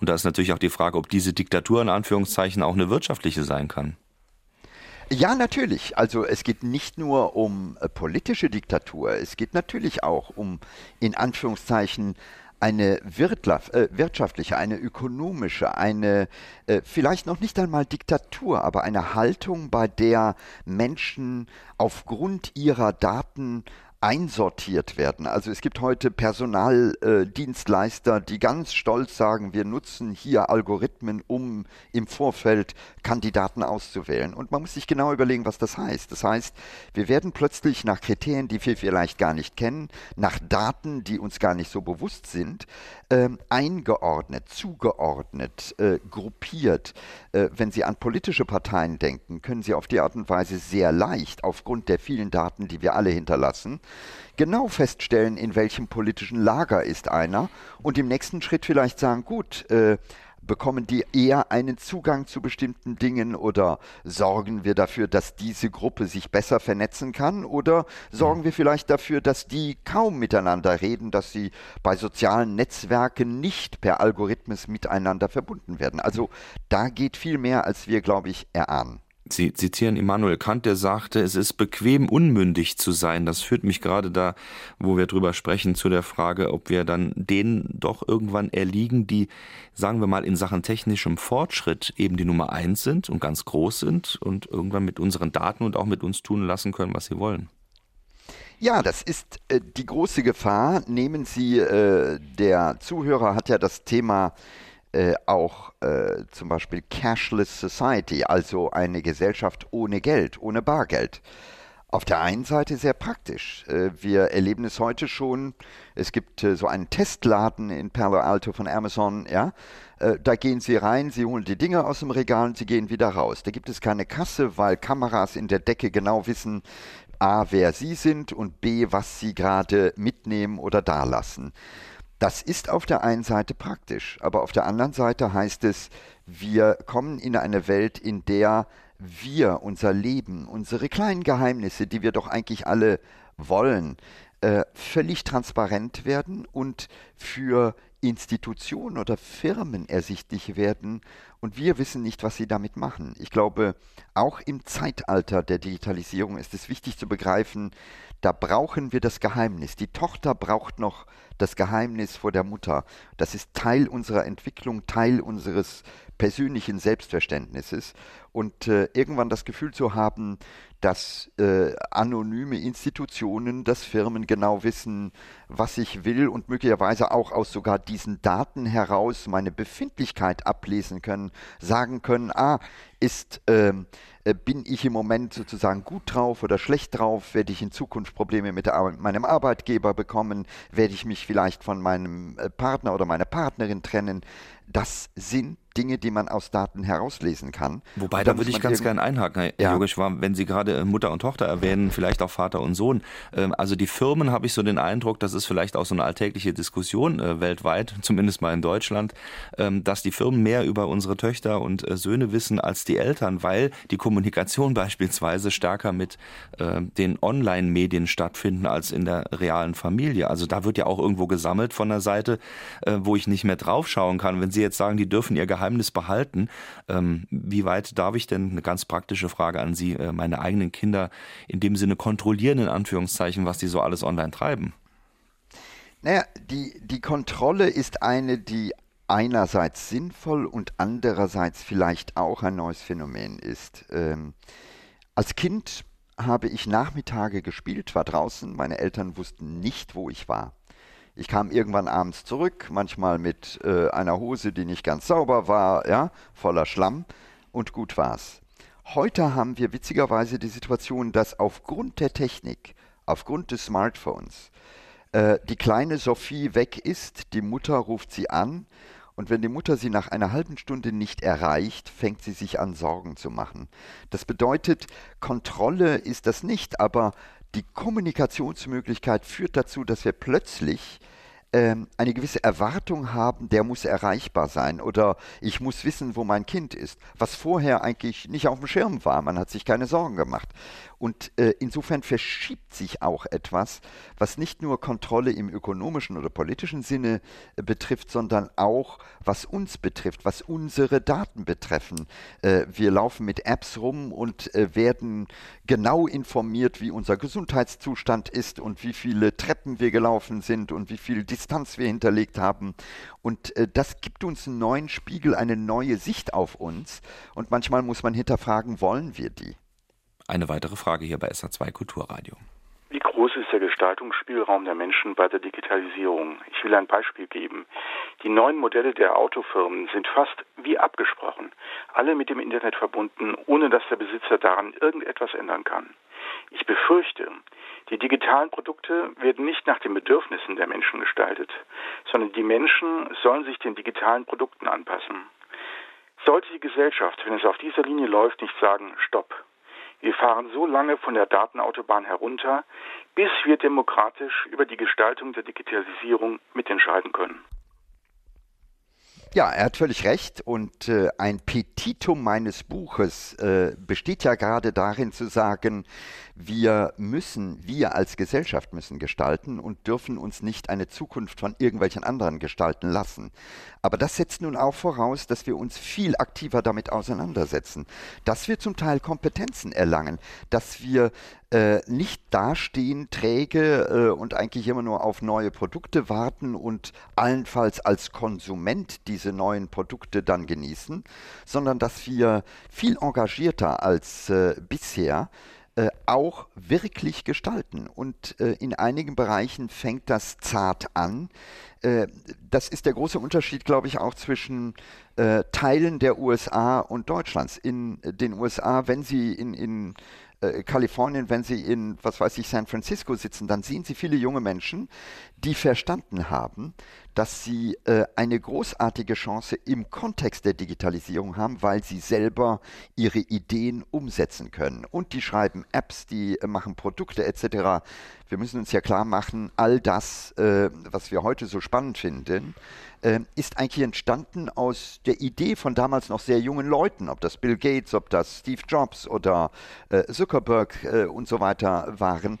Und da ist natürlich auch die Frage, ob diese Diktatur in Anführungszeichen auch eine wirtschaftliche sein kann. Ja, natürlich. Also es geht nicht nur um äh, politische Diktatur, es geht natürlich auch um in Anführungszeichen eine äh, wirtschaftliche, eine ökonomische, eine äh, vielleicht noch nicht einmal Diktatur, aber eine Haltung, bei der Menschen aufgrund ihrer Daten einsortiert werden. Also es gibt heute Personaldienstleister, äh, die ganz stolz sagen, wir nutzen hier Algorithmen, um im Vorfeld Kandidaten auszuwählen. Und man muss sich genau überlegen, was das heißt. Das heißt, wir werden plötzlich nach Kriterien, die wir vielleicht gar nicht kennen, nach Daten, die uns gar nicht so bewusst sind, äh, eingeordnet, zugeordnet, äh, gruppiert. Äh, wenn Sie an politische Parteien denken, können Sie auf die Art und Weise sehr leicht, aufgrund der vielen Daten, die wir alle hinterlassen, genau feststellen, in welchem politischen Lager ist einer und im nächsten Schritt vielleicht sagen, gut, äh, bekommen die eher einen Zugang zu bestimmten Dingen oder sorgen wir dafür, dass diese Gruppe sich besser vernetzen kann oder sorgen wir vielleicht dafür, dass die kaum miteinander reden, dass sie bei sozialen Netzwerken nicht per Algorithmus miteinander verbunden werden. Also da geht viel mehr, als wir, glaube ich, erahnen. Sie zitieren Immanuel Kant, der sagte, es ist bequem, unmündig zu sein. Das führt mich gerade da, wo wir drüber sprechen, zu der Frage, ob wir dann denen doch irgendwann erliegen, die, sagen wir mal, in Sachen technischem Fortschritt eben die Nummer eins sind und ganz groß sind und irgendwann mit unseren Daten und auch mit uns tun lassen können, was sie wollen. Ja, das ist äh, die große Gefahr. Nehmen Sie, äh, der Zuhörer hat ja das Thema äh, auch äh, zum Beispiel Cashless Society, also eine Gesellschaft ohne Geld, ohne Bargeld. Auf der einen Seite sehr praktisch. Äh, wir erleben es heute schon. Es gibt äh, so einen Testladen in Palo Alto von Amazon, ja. Äh, da gehen Sie rein, Sie holen die Dinge aus dem Regal und Sie gehen wieder raus. Da gibt es keine Kasse, weil Kameras in der Decke genau wissen, A, wer Sie sind und B, was Sie gerade mitnehmen oder dalassen. Das ist auf der einen Seite praktisch, aber auf der anderen Seite heißt es, wir kommen in eine Welt, in der wir unser Leben, unsere kleinen Geheimnisse, die wir doch eigentlich alle wollen, äh, völlig transparent werden und für Institutionen oder Firmen ersichtlich werden und wir wissen nicht, was sie damit machen. Ich glaube, auch im Zeitalter der Digitalisierung ist es wichtig zu begreifen, da brauchen wir das Geheimnis. Die Tochter braucht noch das Geheimnis vor der Mutter. Das ist Teil unserer Entwicklung, Teil unseres persönlichen Selbstverständnisses. Und äh, irgendwann das Gefühl zu haben, dass äh, anonyme Institutionen, dass Firmen genau wissen, was ich will und möglicherweise auch aus sogar diesen Daten heraus meine Befindlichkeit ablesen können, sagen können, ah, ist, ähm, äh, bin ich im Moment sozusagen gut drauf oder schlecht drauf, werde ich in Zukunft Probleme mit der, meinem Arbeitgeber bekommen, werde ich mich vielleicht von meinem äh, Partner oder meiner Partnerin trennen. Das sind Dinge, die man aus Daten herauslesen kann. Wobei, da, würde ich ganz gerne einhaken, Herr ja. Jogisch, wenn Sie gerade äh, Mutter und Tochter erwähnen, vielleicht auch Vater und Sohn. Ähm, also die Firmen, habe ich so den Eindruck, das ist vielleicht auch so eine alltägliche Diskussion äh, weltweit, zumindest mal in Deutschland, ähm, dass die Firmen mehr über unsere Töchter und äh, Söhne wissen als die Eltern, weil die Kommunikation beispielsweise stärker mit äh, den Online-Medien stattfinden als in der realen Familie. Also da wird ja auch irgendwo gesammelt von der Seite, wo ich nicht mehr draufschauen kann. Wenn Sie jetzt sagen, die dürfen ihr Geheimnis behalten, ähm, wie weit darf ich denn, eine ganz praktische Frage an Sie, äh, meine eigenen Kinder in dem Sinne kontrollieren, in Anführungszeichen, was die so alles online treiben? Naja, die, die Kontrolle ist eine, die einerseits sinnvoll und andererseits vielleicht auch ein neues Phänomen ist. Ähm, als Kind habe ich Nachmittage gespielt, war draußen, meine Eltern wussten nicht, wo ich war. Ich kam irgendwann abends zurück, manchmal mit äh, einer Hose, die nicht ganz sauber war, ja, voller Schlamm, und gut war's. Heute haben wir witzigerweise die Situation, dass aufgrund der Technik, aufgrund des Smartphones, äh, die kleine Sophie weg ist, die Mutter ruft sie an und wenn die Mutter sie nach einer halben Stunde nicht erreicht, fängt sie sich an, Sorgen zu machen. Das bedeutet, Kontrolle ist das nicht, aber die Kommunikationsmöglichkeit führt dazu, dass wir plötzlich ähm, eine gewisse Erwartung haben, der muss erreichbar sein oder ich muss wissen, wo mein Kind ist, was vorher eigentlich nicht auf dem Schirm war. Man hat sich keine Sorgen gemacht. Und äh, insofern verschiebt sich auch etwas, was nicht nur Kontrolle im ökonomischen oder politischen Sinne äh, betrifft, sondern auch was uns betrifft, was unsere Daten betreffen. Äh, wir laufen mit Apps rum und äh, werden genau informiert, wie unser Gesundheitszustand ist und wie viele Treppen wir gelaufen sind und wie viel Distanz wir hinterlegt haben. Und äh, das gibt uns einen neuen Spiegel, eine neue Sicht auf uns. Und manchmal muss man hinterfragen, wollen wir die? Eine weitere Frage hier bei SA2 Kulturradio. Wie groß ist der Gestaltungsspielraum der Menschen bei der Digitalisierung? Ich will ein Beispiel geben. Die neuen Modelle der Autofirmen sind fast wie abgesprochen, alle mit dem Internet verbunden, ohne dass der Besitzer daran irgendetwas ändern kann. Ich befürchte, die digitalen Produkte werden nicht nach den Bedürfnissen der Menschen gestaltet, sondern die Menschen sollen sich den digitalen Produkten anpassen. Sollte die Gesellschaft, wenn es auf dieser Linie läuft, nicht sagen, stopp, wir fahren so lange von der Datenautobahn herunter, bis wir demokratisch über die Gestaltung der Digitalisierung mitentscheiden können. Ja, er hat völlig recht. Und äh, ein Petitum meines Buches äh, besteht ja gerade darin zu sagen, wir müssen, wir als Gesellschaft müssen gestalten und dürfen uns nicht eine Zukunft von irgendwelchen anderen gestalten lassen. Aber das setzt nun auch voraus, dass wir uns viel aktiver damit auseinandersetzen, dass wir zum Teil Kompetenzen erlangen, dass wir äh, nicht dastehen, träge äh, und eigentlich immer nur auf neue Produkte warten und allenfalls als Konsument diese neuen Produkte dann genießen, sondern dass wir viel engagierter als äh, bisher äh, auch wirklich gestalten. Und äh, in einigen Bereichen fängt das zart an. Äh, das ist der große Unterschied, glaube ich, auch zwischen Teilen der USA und Deutschlands. In den USA, wenn Sie in, in äh, Kalifornien, wenn Sie in, was weiß ich, San Francisco sitzen, dann sehen Sie viele junge Menschen, die verstanden haben, dass sie äh, eine großartige Chance im Kontext der Digitalisierung haben, weil sie selber ihre Ideen umsetzen können. Und die schreiben Apps, die äh, machen Produkte etc. Wir müssen uns ja klar machen, all das, äh, was wir heute so spannend finden, äh, ist eigentlich entstanden aus der Idee von damals noch sehr jungen Leuten, ob das Bill Gates, ob das Steve Jobs oder äh, Zuckerberg äh, und so weiter waren.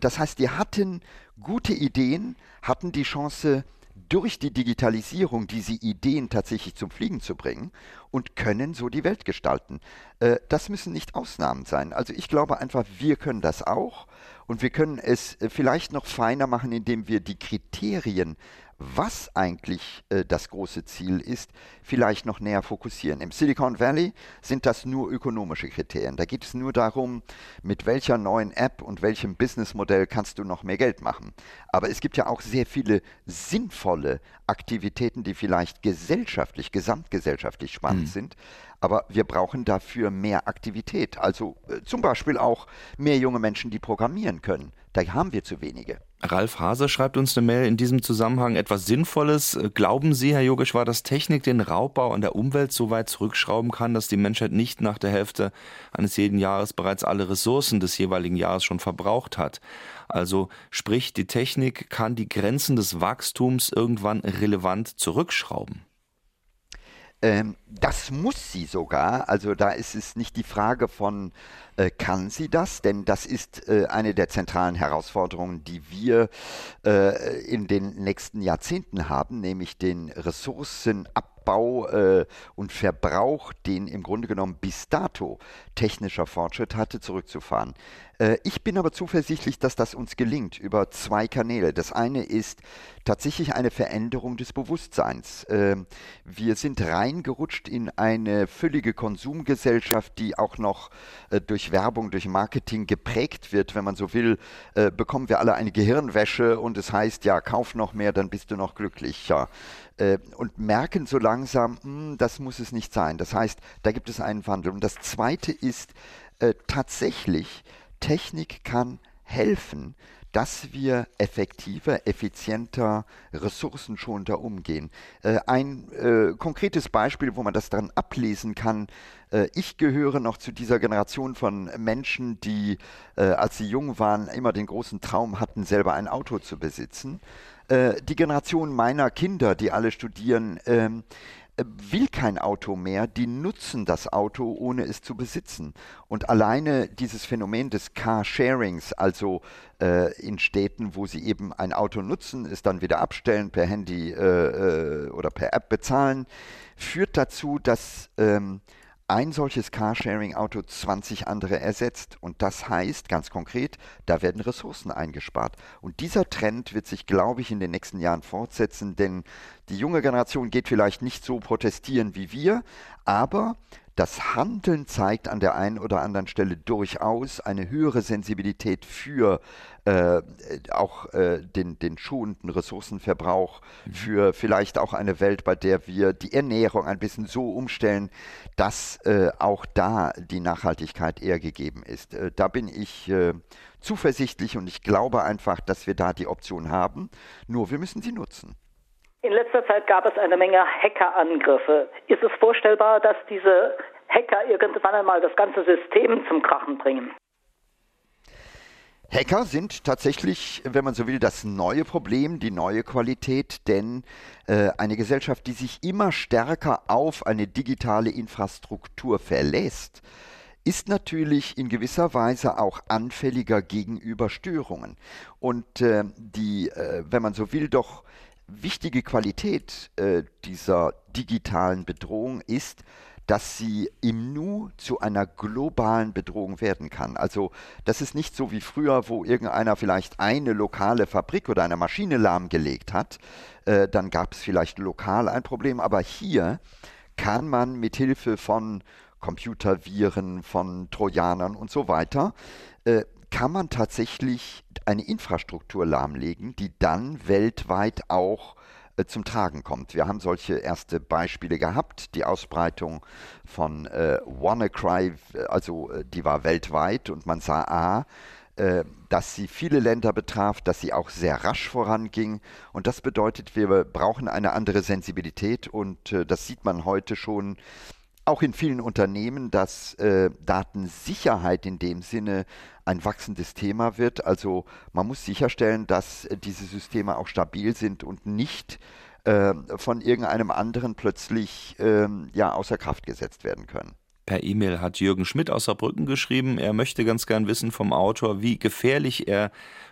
das heißt, die hatten gute Ideen, hatten die Chance, durch die Digitalisierung diese Ideen tatsächlich zum Fliegen zu bringen und können so die Welt gestalten. Äh, das müssen nicht Ausnahmen sein. Also ich glaube einfach, wir können das auch und wir können es äh, vielleicht noch feiner machen, indem wir die Kriterien was eigentlich äh, das große Ziel ist, vielleicht noch näher fokussieren. Im Silicon Valley sind das nur ökonomische Kriterien. Da geht es nur darum, mit welcher neuen App und welchem Businessmodell kannst du noch mehr Geld machen. Aber es gibt ja auch sehr viele sinnvolle Aktivitäten, die vielleicht gesellschaftlich, gesamtgesellschaftlich spannend mhm. sind. Aber wir brauchen dafür mehr Aktivität. Also äh, zum Beispiel auch mehr junge Menschen, die programmieren können. Da haben wir zu wenige. Ralf Hase schreibt uns eine Mail in diesem Zusammenhang etwas Sinnvolles. Glauben Sie, Herr Yogeshwar, dass Technik den Raubbau an der Umwelt so weit zurückschrauben kann, dass die Menschheit nicht nach der Hälfte eines jeden Jahres bereits alle Ressourcen des jeweiligen Jahres schon verbraucht hat? Also sprich, die Technik kann die Grenzen des Wachstums irgendwann relevant zurückschrauben. Ähm, das muss sie sogar. Also da ist es nicht die Frage von, äh, kann sie das? Denn das ist äh, eine der zentralen Herausforderungen, die wir äh, in den nächsten Jahrzehnten haben, nämlich den Ressourcenabbau und Verbrauch, den im Grunde genommen bis dato technischer Fortschritt hatte, zurückzufahren. Ich bin aber zuversichtlich, dass das uns gelingt über zwei Kanäle. Das eine ist tatsächlich eine Veränderung des Bewusstseins. Ähm, wir sind reingerutscht in eine völlige Konsumgesellschaft, die auch noch äh, Werbung, durch Marketing geprägt wird. Wenn man so will, äh, bekommen wir alle eine Gehirnwäsche und es heißt, ja, kauf noch mehr, dann bist du noch glücklicher. Und merken so langsam, hm, das muss es nicht sein. Das heißt, da gibt es einen Wandel. Und das Zweite ist tatsächlich, Technik kann helfen, dass wir effektiver, effizienter, ressourcenschonender umgehen. Äh, ein äh, konkretes Beispiel, wo man das dann ablesen kann, äh, ich gehöre noch zu dieser Generation von Menschen, die, äh, als sie jung waren, immer den großen Traum hatten, selber ein Auto zu besitzen. Äh, die Generation meiner Kinder, die alle studieren, ähm, will kein Auto mehr, die nutzen das Auto, ohne es zu besitzen. Und alleine dieses Phänomen des Car-Sharings, also äh, in Städten, wo sie eben ein Auto nutzen, es dann wieder abstellen, per Handy äh, äh oder per App bezahlen, führt dazu, dass ähm, ein solches Carsharing-Auto 20 andere ersetzt. Und das heißt ganz konkret, da werden Ressourcen eingespart. Und dieser Trend wird sich, glaube ich, in den nächsten Jahren fortsetzen, denn die junge Generation geht vielleicht nicht so protestieren wie wir, aber das Handeln zeigt an der einen oder anderen Stelle durchaus eine höhere Sensibilität für äh, auch äh, den, den schonenden Ressourcenverbrauch, mhm. für vielleicht auch eine Welt, bei der wir die Ernährung ein bisschen so umstellen, dass äh, auch da die Nachhaltigkeit eher gegeben ist. Äh, da bin ich äh, zuversichtlich und ich glaube einfach, dass wir da die Option haben, nur wir müssen sie nutzen. In letzter Zeit gab es eine Menge Hackerangriffe. Ist es vorstellbar, dass diese Hacker irgendwann einmal das ganze System zum Krachen bringen? Hacker sind tatsächlich, wenn man so will, das neue Problem, die neue Qualität, denn äh, eine Gesellschaft, die sich immer stärker auf eine digitale Infrastruktur verlässt, ist natürlich in gewisser Weise auch anfälliger gegenüber Störungen. Und äh, die, äh, wenn man so will, doch wichtige Qualität äh, dieser digitalen Bedrohung ist, dass sie im Nu zu einer globalen Bedrohung werden kann. Also das ist nicht so wie früher, wo irgendeiner vielleicht eine lokale Fabrik oder eine Maschine lahmgelegt hat. Äh, dann gab es vielleicht lokal ein Problem, aber hier kann man mit Hilfe von Computerviren, von Trojanern und so weiter äh, kann man tatsächlich eine Infrastruktur lahmlegen, die dann weltweit auch äh, zum Tragen kommt. Wir haben solche erste Beispiele gehabt. Die Ausbreitung von äh, WannaCry, also äh, die war weltweit und man sah A, äh, dass sie viele Länder betraf, dass sie auch sehr rasch voranging. Und das bedeutet, wir brauchen eine andere Sensibilität und äh, das sieht man heute schon auch in vielen Unternehmen, dass äh, Datensicherheit in dem Sinne ein wachsendes Thema wird. Also man muss sicherstellen, dass äh, diese Systeme auch stabil sind und nicht äh, von irgendeinem anderen plötzlich äh, ja, außer Kraft gesetzt werden können. Per E-Mail hat Jürgen Schmidt aus Saarbrücken geschrieben, er möchte ganz gern wissen vom Autor, wie gefährlich er,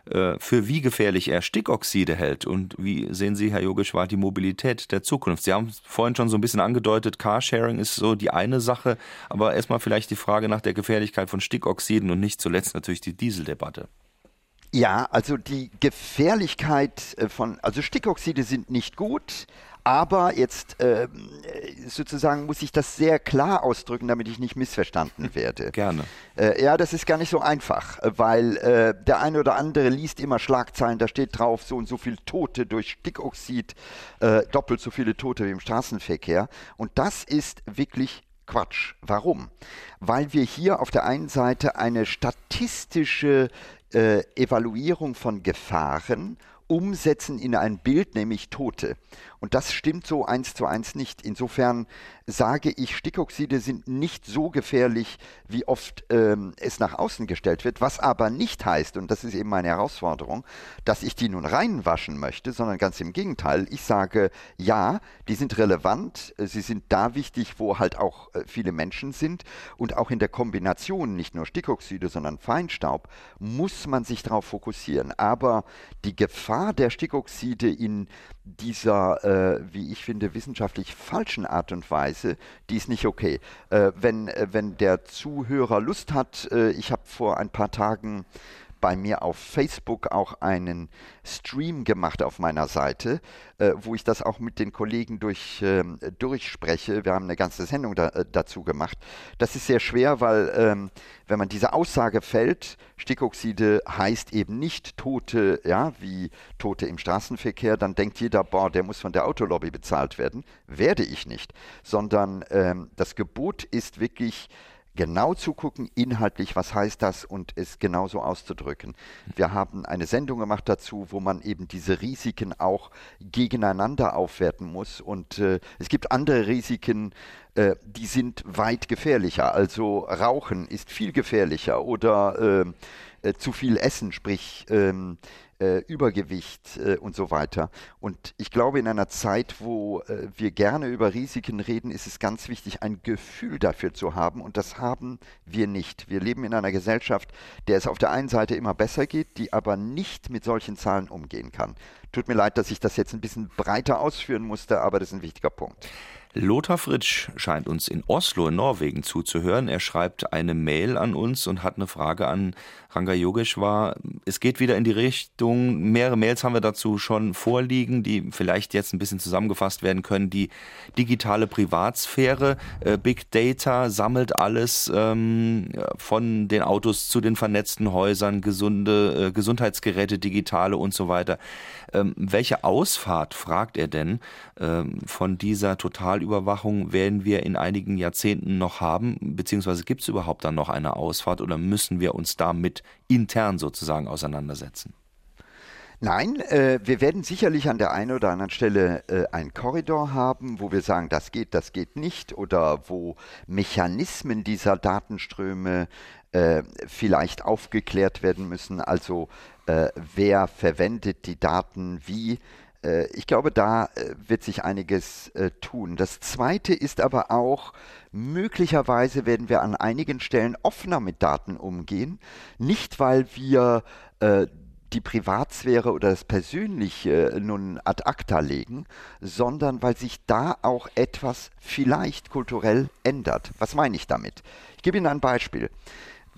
äh, für wie gefährlich er Stickoxide hält. Und wie sehen Sie, Herr Jogischwar, die Mobilität der Zukunft? Sie haben vorhin schon so ein bisschen angedeutet, Carsharing ist so die eine Sache, aber erstmal vielleicht die Frage nach der Gefährlichkeit von Stickoxiden und nicht zuletzt natürlich die Dieseldebatte. Ja, also die Gefährlichkeit äh, von, also Stickoxide sind nicht gut, aber jetzt äh, sozusagen muss ich das sehr klar ausdrücken, damit ich nicht missverstanden werde. Gerne. Äh, ja, das ist gar nicht so einfach, weil äh, der eine oder andere liest immer Schlagzeilen, da steht drauf, so und so viele Tote durch Stickoxid, äh, doppelt so viele Tote wie im Straßenverkehr. Und das ist wirklich Quatsch. Warum? Weil wir hier auf der einen Seite eine statistische äh, Evaluierung von Gefahren umsetzen in ein Bild, nämlich Tote. Und das stimmt so eins zu eins nicht. Insofern sage ich, Stickoxide sind nicht so gefährlich, wie oft ähm, es nach außen gestellt wird, was aber nicht heißt, und das ist eben meine Herausforderung, dass ich die nun reinwaschen möchte, sondern ganz im Gegenteil. Ich sage, ja, die sind relevant, sie sind da wichtig, wo halt auch äh, viele Menschen sind und auch in der Kombination nicht nur Stickoxide, sondern Feinstaub muss man sich darauf fokussieren. Aber die Gefahr der Stickoxide in dieser, äh, wie ich finde, wissenschaftlich falschen Art und Weise, die ist nicht okay. Äh, wenn, äh, wenn der Zuhörer Lust hat, äh, ich habe vor ein paar Tagen bei mir auf Facebook auch einen Stream gemacht auf meiner Seite, äh, wo ich das auch mit den Kollegen durch, äh, durchspreche. Wir haben eine ganze Sendung da, äh, dazu gemacht. Das ist sehr schwer, weil ähm, wenn man diese Aussage fällt, Stickoxide heißt eben nicht Tote, ja, wie Tote im Straßenverkehr, dann denkt jeder, boah, der muss von der Autolobby bezahlt werden. Werde ich nicht, sondern ähm, das Gebot ist wirklich genau zu gucken, inhaltlich, was heißt das und es genauso auszudrücken. Wir haben eine Sendung gemacht dazu, wo man eben diese Risiken auch gegeneinander aufwerten muss. Und äh, es gibt andere Risiken, äh, die sind weit gefährlicher. Also Rauchen ist viel gefährlicher oder äh, äh zu viel Essen, sprich ähm, äh, Übergewicht äh, und so weiter. Und ich glaube, in einer Zeit, wo äh, wir gerne über Risiken reden, ist es ganz wichtig, ein Gefühl dafür zu haben. Und das haben wir nicht. Wir leben in einer Gesellschaft, der es auf der einen Seite immer besser geht, die aber nicht mit solchen Zahlen umgehen kann. Tut mir leid, dass ich das jetzt ein bisschen breiter ausführen musste, aber das ist ein wichtiger Punkt. Lothar Fritsch scheint uns in Oslo in Norwegen zuzuhören. Er schreibt eine Mail an uns und hat eine Frage an Ranga Yogeshwar. Es geht wieder in die Richtung, mehrere Mails haben wir dazu schon vorliegen, die vielleicht jetzt ein bisschen zusammengefasst werden können. Die digitale Privatsphäre, äh, Big Data sammelt alles ähm, von den Autos zu den vernetzten Häusern, gesunde äh, Gesundheitsgeräte, digitale und so weiter. Ähm, welche Ausfahrt, fragt er denn, ähm, von dieser Totalüberwachung werden wir in einigen Jahrzehnten noch haben? Beziehungsweise gibt es überhaupt dann noch eine Ausfahrt oder müssen wir uns damit intern sozusagen auseinandersetzen? Nein, äh, wir werden sicherlich an der einen oder anderen Stelle äh, einen Korridor haben, wo wir sagen, das geht, das geht nicht, oder wo Mechanismen dieser Datenströme äh, vielleicht aufgeklärt werden müssen. Also äh, wer verwendet die Daten wie. Äh, ich glaube, da äh, wird sich einiges tun. Das Zweite ist aber auch, möglicherweise werden wir an einigen Stellen offener mit Daten umgehen. Nicht, weil wir die Privatsphäre oder das Persönliche nun ad acta legen, sondern weil sich da auch etwas vielleicht kulturell ändert. Was meine ich damit? Ich gebe Ihnen ein Beispiel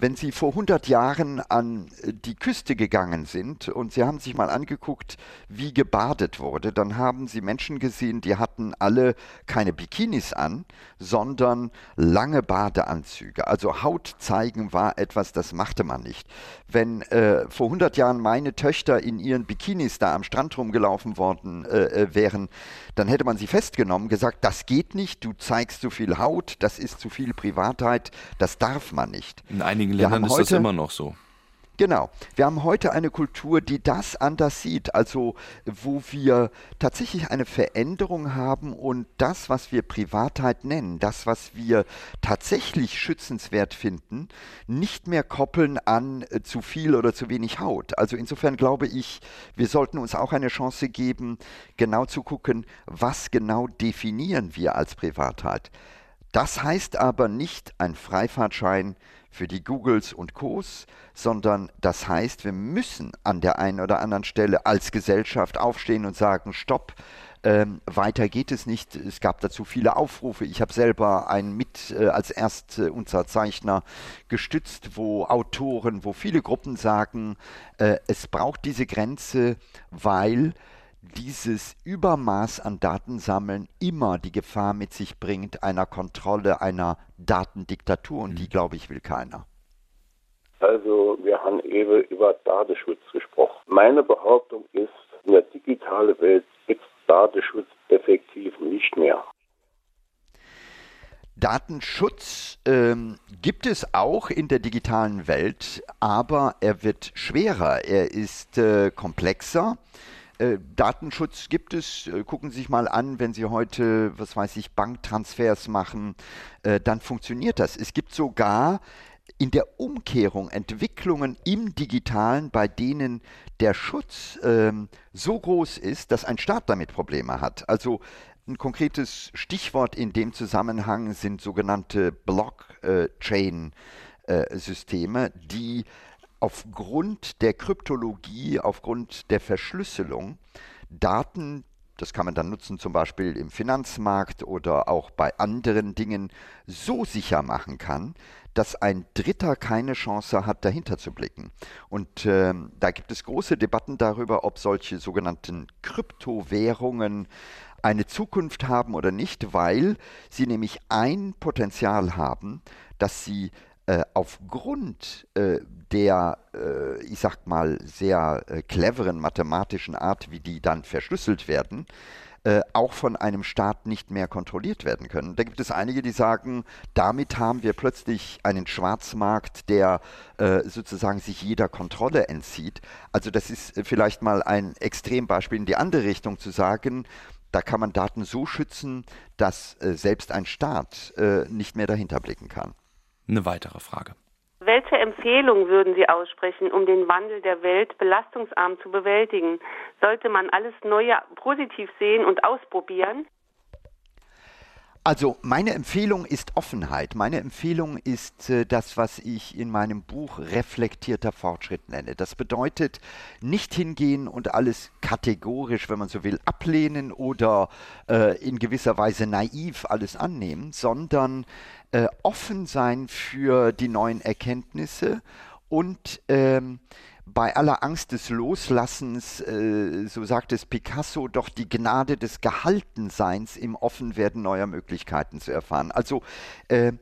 wenn Sie vor 100 Jahren an äh, die Küste gegangen sind und Sie haben sich mal angeguckt, wie gebadet wurde, dann haben Sie Menschen gesehen, die hatten alle keine Bikinis an, sondern lange Badeanzüge. Also Haut zeigen war etwas, das machte man nicht. Wenn äh, vor 100 Jahren meine Töchter in ihren Bikinis da am Strand rumgelaufen worden äh, äh, wären, dann hätte man sie festgenommen, gesagt, das geht nicht, du zeigst zu viel Haut, das ist zu viel Privatheit, das darf man nicht. In Ländern ist das immer noch so. Genau. Wir haben heute eine Kultur, die das anders sieht, also wo wir tatsächlich eine Veränderung haben und das, was wir Privatheit nennen, das, was wir tatsächlich schützenswert finden, nicht mehr koppeln an äh, zu viel oder zu wenig Haut. Also insofern glaube ich, wir sollten uns auch eine Chance geben, genau zu gucken, was genau definieren wir als Privatheit. Das heißt aber nicht ein Freifahrtschein für die Googles und Co's, sondern das heißt, wir müssen an der einen oder anderen Stelle als Gesellschaft aufstehen und sagen, stopp, ähm, weiter geht es nicht. Es gab dazu viele Aufrufe. Ich habe selber einen mit äh, als Erstunterzeichner gestützt, wo Autoren, wo viele Gruppen sagen, äh, es braucht diese Grenze, weil dieses Übermaß an Datensammeln immer die Gefahr mit sich bringt einer Kontrolle, einer Datendiktatur und die, mhm. glaube ich, will keiner. Also wir haben eben über Datenschutz gesprochen. Meine Behauptung ist, in der digitalen Welt ist Datenschutz effektiv nicht mehr. Datenschutz ähm, gibt es auch in der digitalen Welt, aber er wird schwerer, er ist äh, komplexer. Äh, Datenschutz gibt es. Äh, gucken Sie sich mal an, wenn Sie heute, was weiß ich, Banktransfers machen, äh, dann funktioniert das. Es gibt sogar in der Umkehrung Entwicklungen im Digitalen, bei denen der Schutz ähm, so groß ist, dass ein Staat damit Probleme hat. Also ein konkretes Stichwort in dem Zusammenhang sind sogenannte Blockchain-Systeme, die aufgrund der Kryptologie, aufgrund der Verschlüsselung Daten, das kann man dann nutzen zum Beispiel im Finanzmarkt oder auch bei anderen Dingen, so sicher machen kann, dass ein Dritter keine Chance hat, dahinter zu blicken. Und äh, da gibt es große Debatten darüber, ob solche sogenannten Kryptowährungen eine Zukunft haben oder nicht, weil sie nämlich ein Potenzial haben, dass sie äh, aufgrund äh, der, äh, ich sag mal, sehr äh, cleveren mathematischen Art, wie die dann verschlüsselt werden, äh, auch von einem Staat nicht mehr kontrolliert werden können. Da gibt es einige, die sagen, damit haben wir plötzlich einen Schwarzmarkt, der äh, sozusagen sich jeder Kontrolle entzieht. Also das ist vielleicht mal ein Extrembeispiel in die andere Richtung zu sagen, da kann man Daten so schützen, dass äh, selbst ein Staat äh, nicht mehr dahinter blicken kann. Eine weitere Frage. Welche Empfehlung würden Sie aussprechen, um den Wandel der Welt belastungsarm zu bewältigen? Sollte man alles Neue positiv sehen und ausprobieren? Also meine Empfehlung ist Offenheit. Meine Empfehlung ist äh, das, was ich in meinem Buch reflektierter Fortschritt nenne. Das bedeutet nicht hingehen und alles kategorisch, wenn man so will, ablehnen oder äh, in gewisser Weise naiv alles annehmen, sondern äh, offen sein für die neuen Erkenntnisse und ähm, bei aller Angst des Loslassens, äh, so sagt es Picasso, doch die Gnade des Gehaltenseins im Offenwerden neuer Möglichkeiten zu erfahren. Also äh,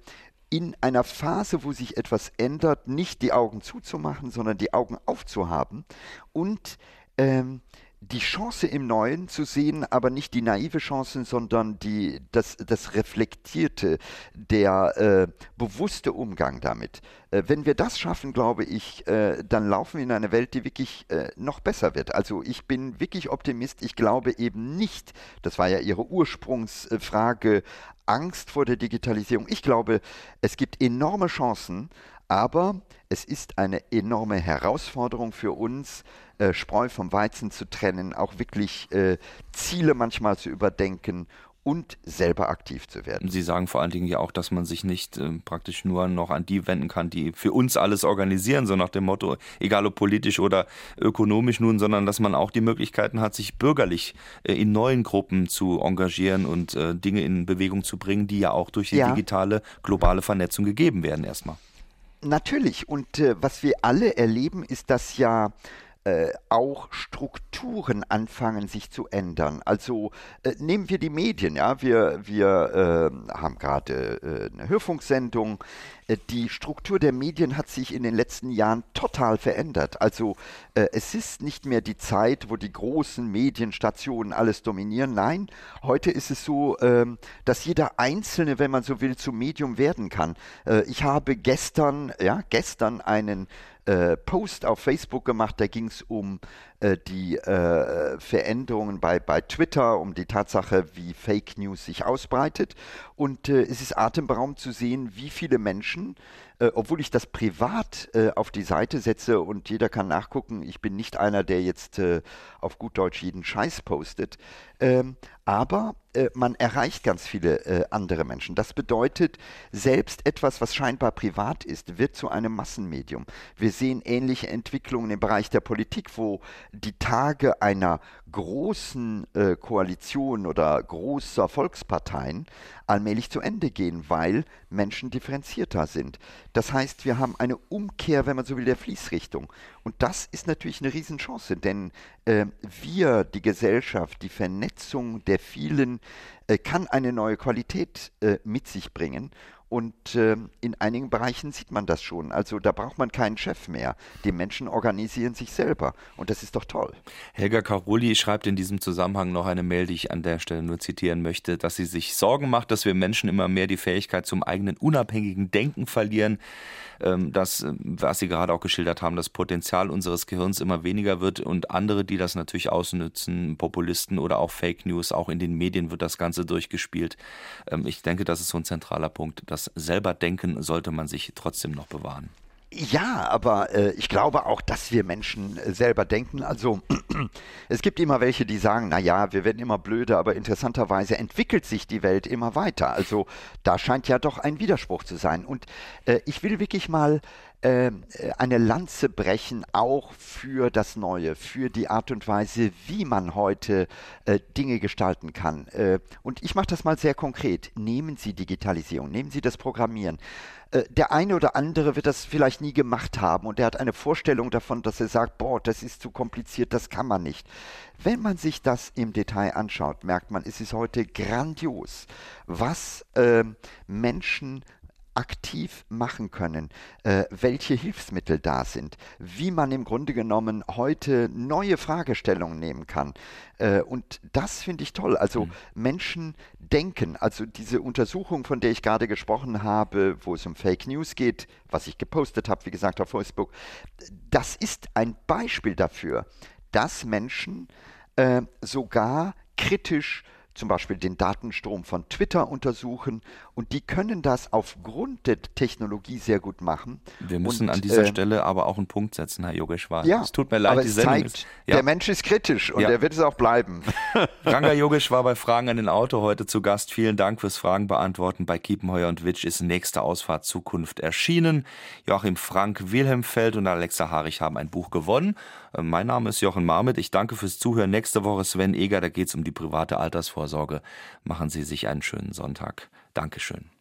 in einer Phase, wo sich etwas ändert, nicht die Augen zuzumachen, sondern die Augen aufzuhaben und ähm, die Chance im Neuen zu sehen, aber nicht die naive Chance, sondern die, das, das reflektierte, der äh, bewusste Umgang damit. Äh, wenn wir das schaffen, glaube ich, äh, dann laufen wir in eine Welt, die wirklich äh, noch besser wird. Also ich bin wirklich Optimist. Ich glaube eben nicht, das war ja Ihre Ursprungsfrage, Angst vor der Digitalisierung. Ich glaube, es gibt enorme Chancen, aber es ist eine enorme Herausforderung für uns, äh, Spreu vom Weizen zu trennen, auch wirklich äh, Ziele manchmal zu überdenken und selber aktiv zu werden. Sie sagen vor allen Dingen ja auch, dass man sich nicht äh, praktisch nur noch an die wenden kann, die für uns alles organisieren, so nach dem Motto, egal ob politisch oder ökonomisch nun, sondern dass man auch die Möglichkeiten hat, sich bürgerlich äh, in neuen Gruppen zu engagieren und äh, Dinge in Bewegung zu bringen, die ja auch durch die ja. digitale globale Vernetzung gegeben werden erstmal. Natürlich. Und äh, was wir alle erleben, ist, dass ja äh, auch Strukturen anfangen sich zu ändern. Also äh, nehmen wir die Medien, ja, wir, wir äh, haben gerade äh, eine Hörfunksendung. Äh, die Struktur der Medien hat sich in den letzten Jahren total verändert. Also es ist nicht mehr die Zeit, wo die großen Medienstationen alles dominieren. Nein, heute ist es so, ähm, dass jeder Einzelne, wenn man so will, zum Medium werden kann. ich habe gestern, ja, gestern einen Post auf Facebook gemacht, da ging es um äh, die äh, Veränderungen bei, bei Twitter, um die Tatsache, wie Fake News sich ausbreitet. Und äh, es ist atemberaubend zu sehen, wie viele Menschen äh, obwohl ich das privat äh, auf die Seite setze und jeder kann nachgucken, ich bin nicht einer, der jetzt äh, auf gut Deutsch jeden Scheiß postet, ähm, aber äh, man erreicht ganz viele äh, andere Menschen. Das bedeutet, selbst etwas, was scheinbar privat ist, wird zu einem Massenmedium. Wir sehen ähnliche Entwicklungen im Bereich der Politik, wo die Tage einer großen äh, Koalition oder großer Volksparteien allmählich zu Ende gehen, weil Menschen differenzierter sind. Das heißt, wir haben eine Umkehr, wenn man so will, der Fließrichtung. Und das ist natürlich eine Riesenchance, denn äh, wir, die Gesellschaft, die Vernetzung der vielen, äh, kann eine neue Qualität äh, mit sich bringen. Und äh, in einigen Bereichen sieht man das schon. Also da braucht man keinen Chef mehr. Die Menschen organisieren sich selber. Und das ist doch toll. Helga Karoli schreibt in diesem Zusammenhang noch eine Mail, die ich an der Stelle nur zitieren möchte, dass sie sich Sorgen macht, dass wir Menschen immer mehr die Fähigkeit zum eigenen unabhängigen Denken verlieren. Ähm, dass, äh, was Sie gerade auch geschildert haben, das Potenzial unseres Gehirns immer weniger wird und andere, die das natürlich ausnutzen, Populisten oder auch Fake News, auch in den Medien wird das Ganze durchgespielt. Ähm, ich denke, das ist so ein zentraler Punkt. Das selber Denken sollte man sich trotzdem noch bewahren. Ja, aber äh, ich glaube auch, dass wir Menschen äh, selber denken. Also es gibt immer welche, die sagen, na ja, wir werden immer blöder, aber interessanterweise entwickelt sich die Welt immer weiter. Also da scheint ja doch ein Widerspruch zu sein. Und äh, ich will wirklich mal äh, eine Lanze brechen, auch für das Neue, für die Art und Weise, wie man heute äh, Dinge gestalten kann. Äh, und ich mache das mal sehr konkret. Nehmen Sie Digitalisierung, nehmen Sie das Programmieren. Äh, der eine oder andere wird das vielleicht nie gemacht haben und er hat eine Vorstellung davon, dass er sagt, boah, das ist zu kompliziert, das kann man nicht. Wenn man sich das im Detail anschaut, merkt man, es ist heute grandios, was äh, Menschen aktiv machen können, äh, welche Hilfsmittel da sind, wie man im Grunde genommen heute neue Fragestellungen nehmen kann. Äh, und das finde ich toll. Also mhm. Menschen denken, also diese Untersuchung, von der ich gerade gesprochen habe, wo es um Fake News geht, was ich gepostet habe, wie gesagt, auf Facebook, das ist ein Beispiel dafür, dass Menschen äh, sogar kritisch zum Beispiel den Datenstrom von Twitter untersuchen und die können das aufgrund der Technologie sehr gut machen. Wir müssen und, an dieser äh, Stelle aber auch einen Punkt setzen, Herr Yogeshwar. Ja, es tut mir leid, aber die Sendung zeigt, ist, ja. der Mensch ist kritisch und ja. er wird es auch bleiben. Ranga Yogesh war bei Fragen an den Auto heute zu Gast. Vielen Dank fürs Fragen beantworten. Bei Kiepenheuer und Witsch ist nächste Ausfahrt Zukunft erschienen. Joachim Frank, Wilhelmfeld und Alexa Harich haben ein Buch gewonnen. Äh, mein Name ist Jochen Marmit. Ich danke fürs Zuhören. Nächste Woche Sven Eger, da geht es um die private Altersvorsorge. Machen Sie sich einen schönen Sonntag. Dankeschön.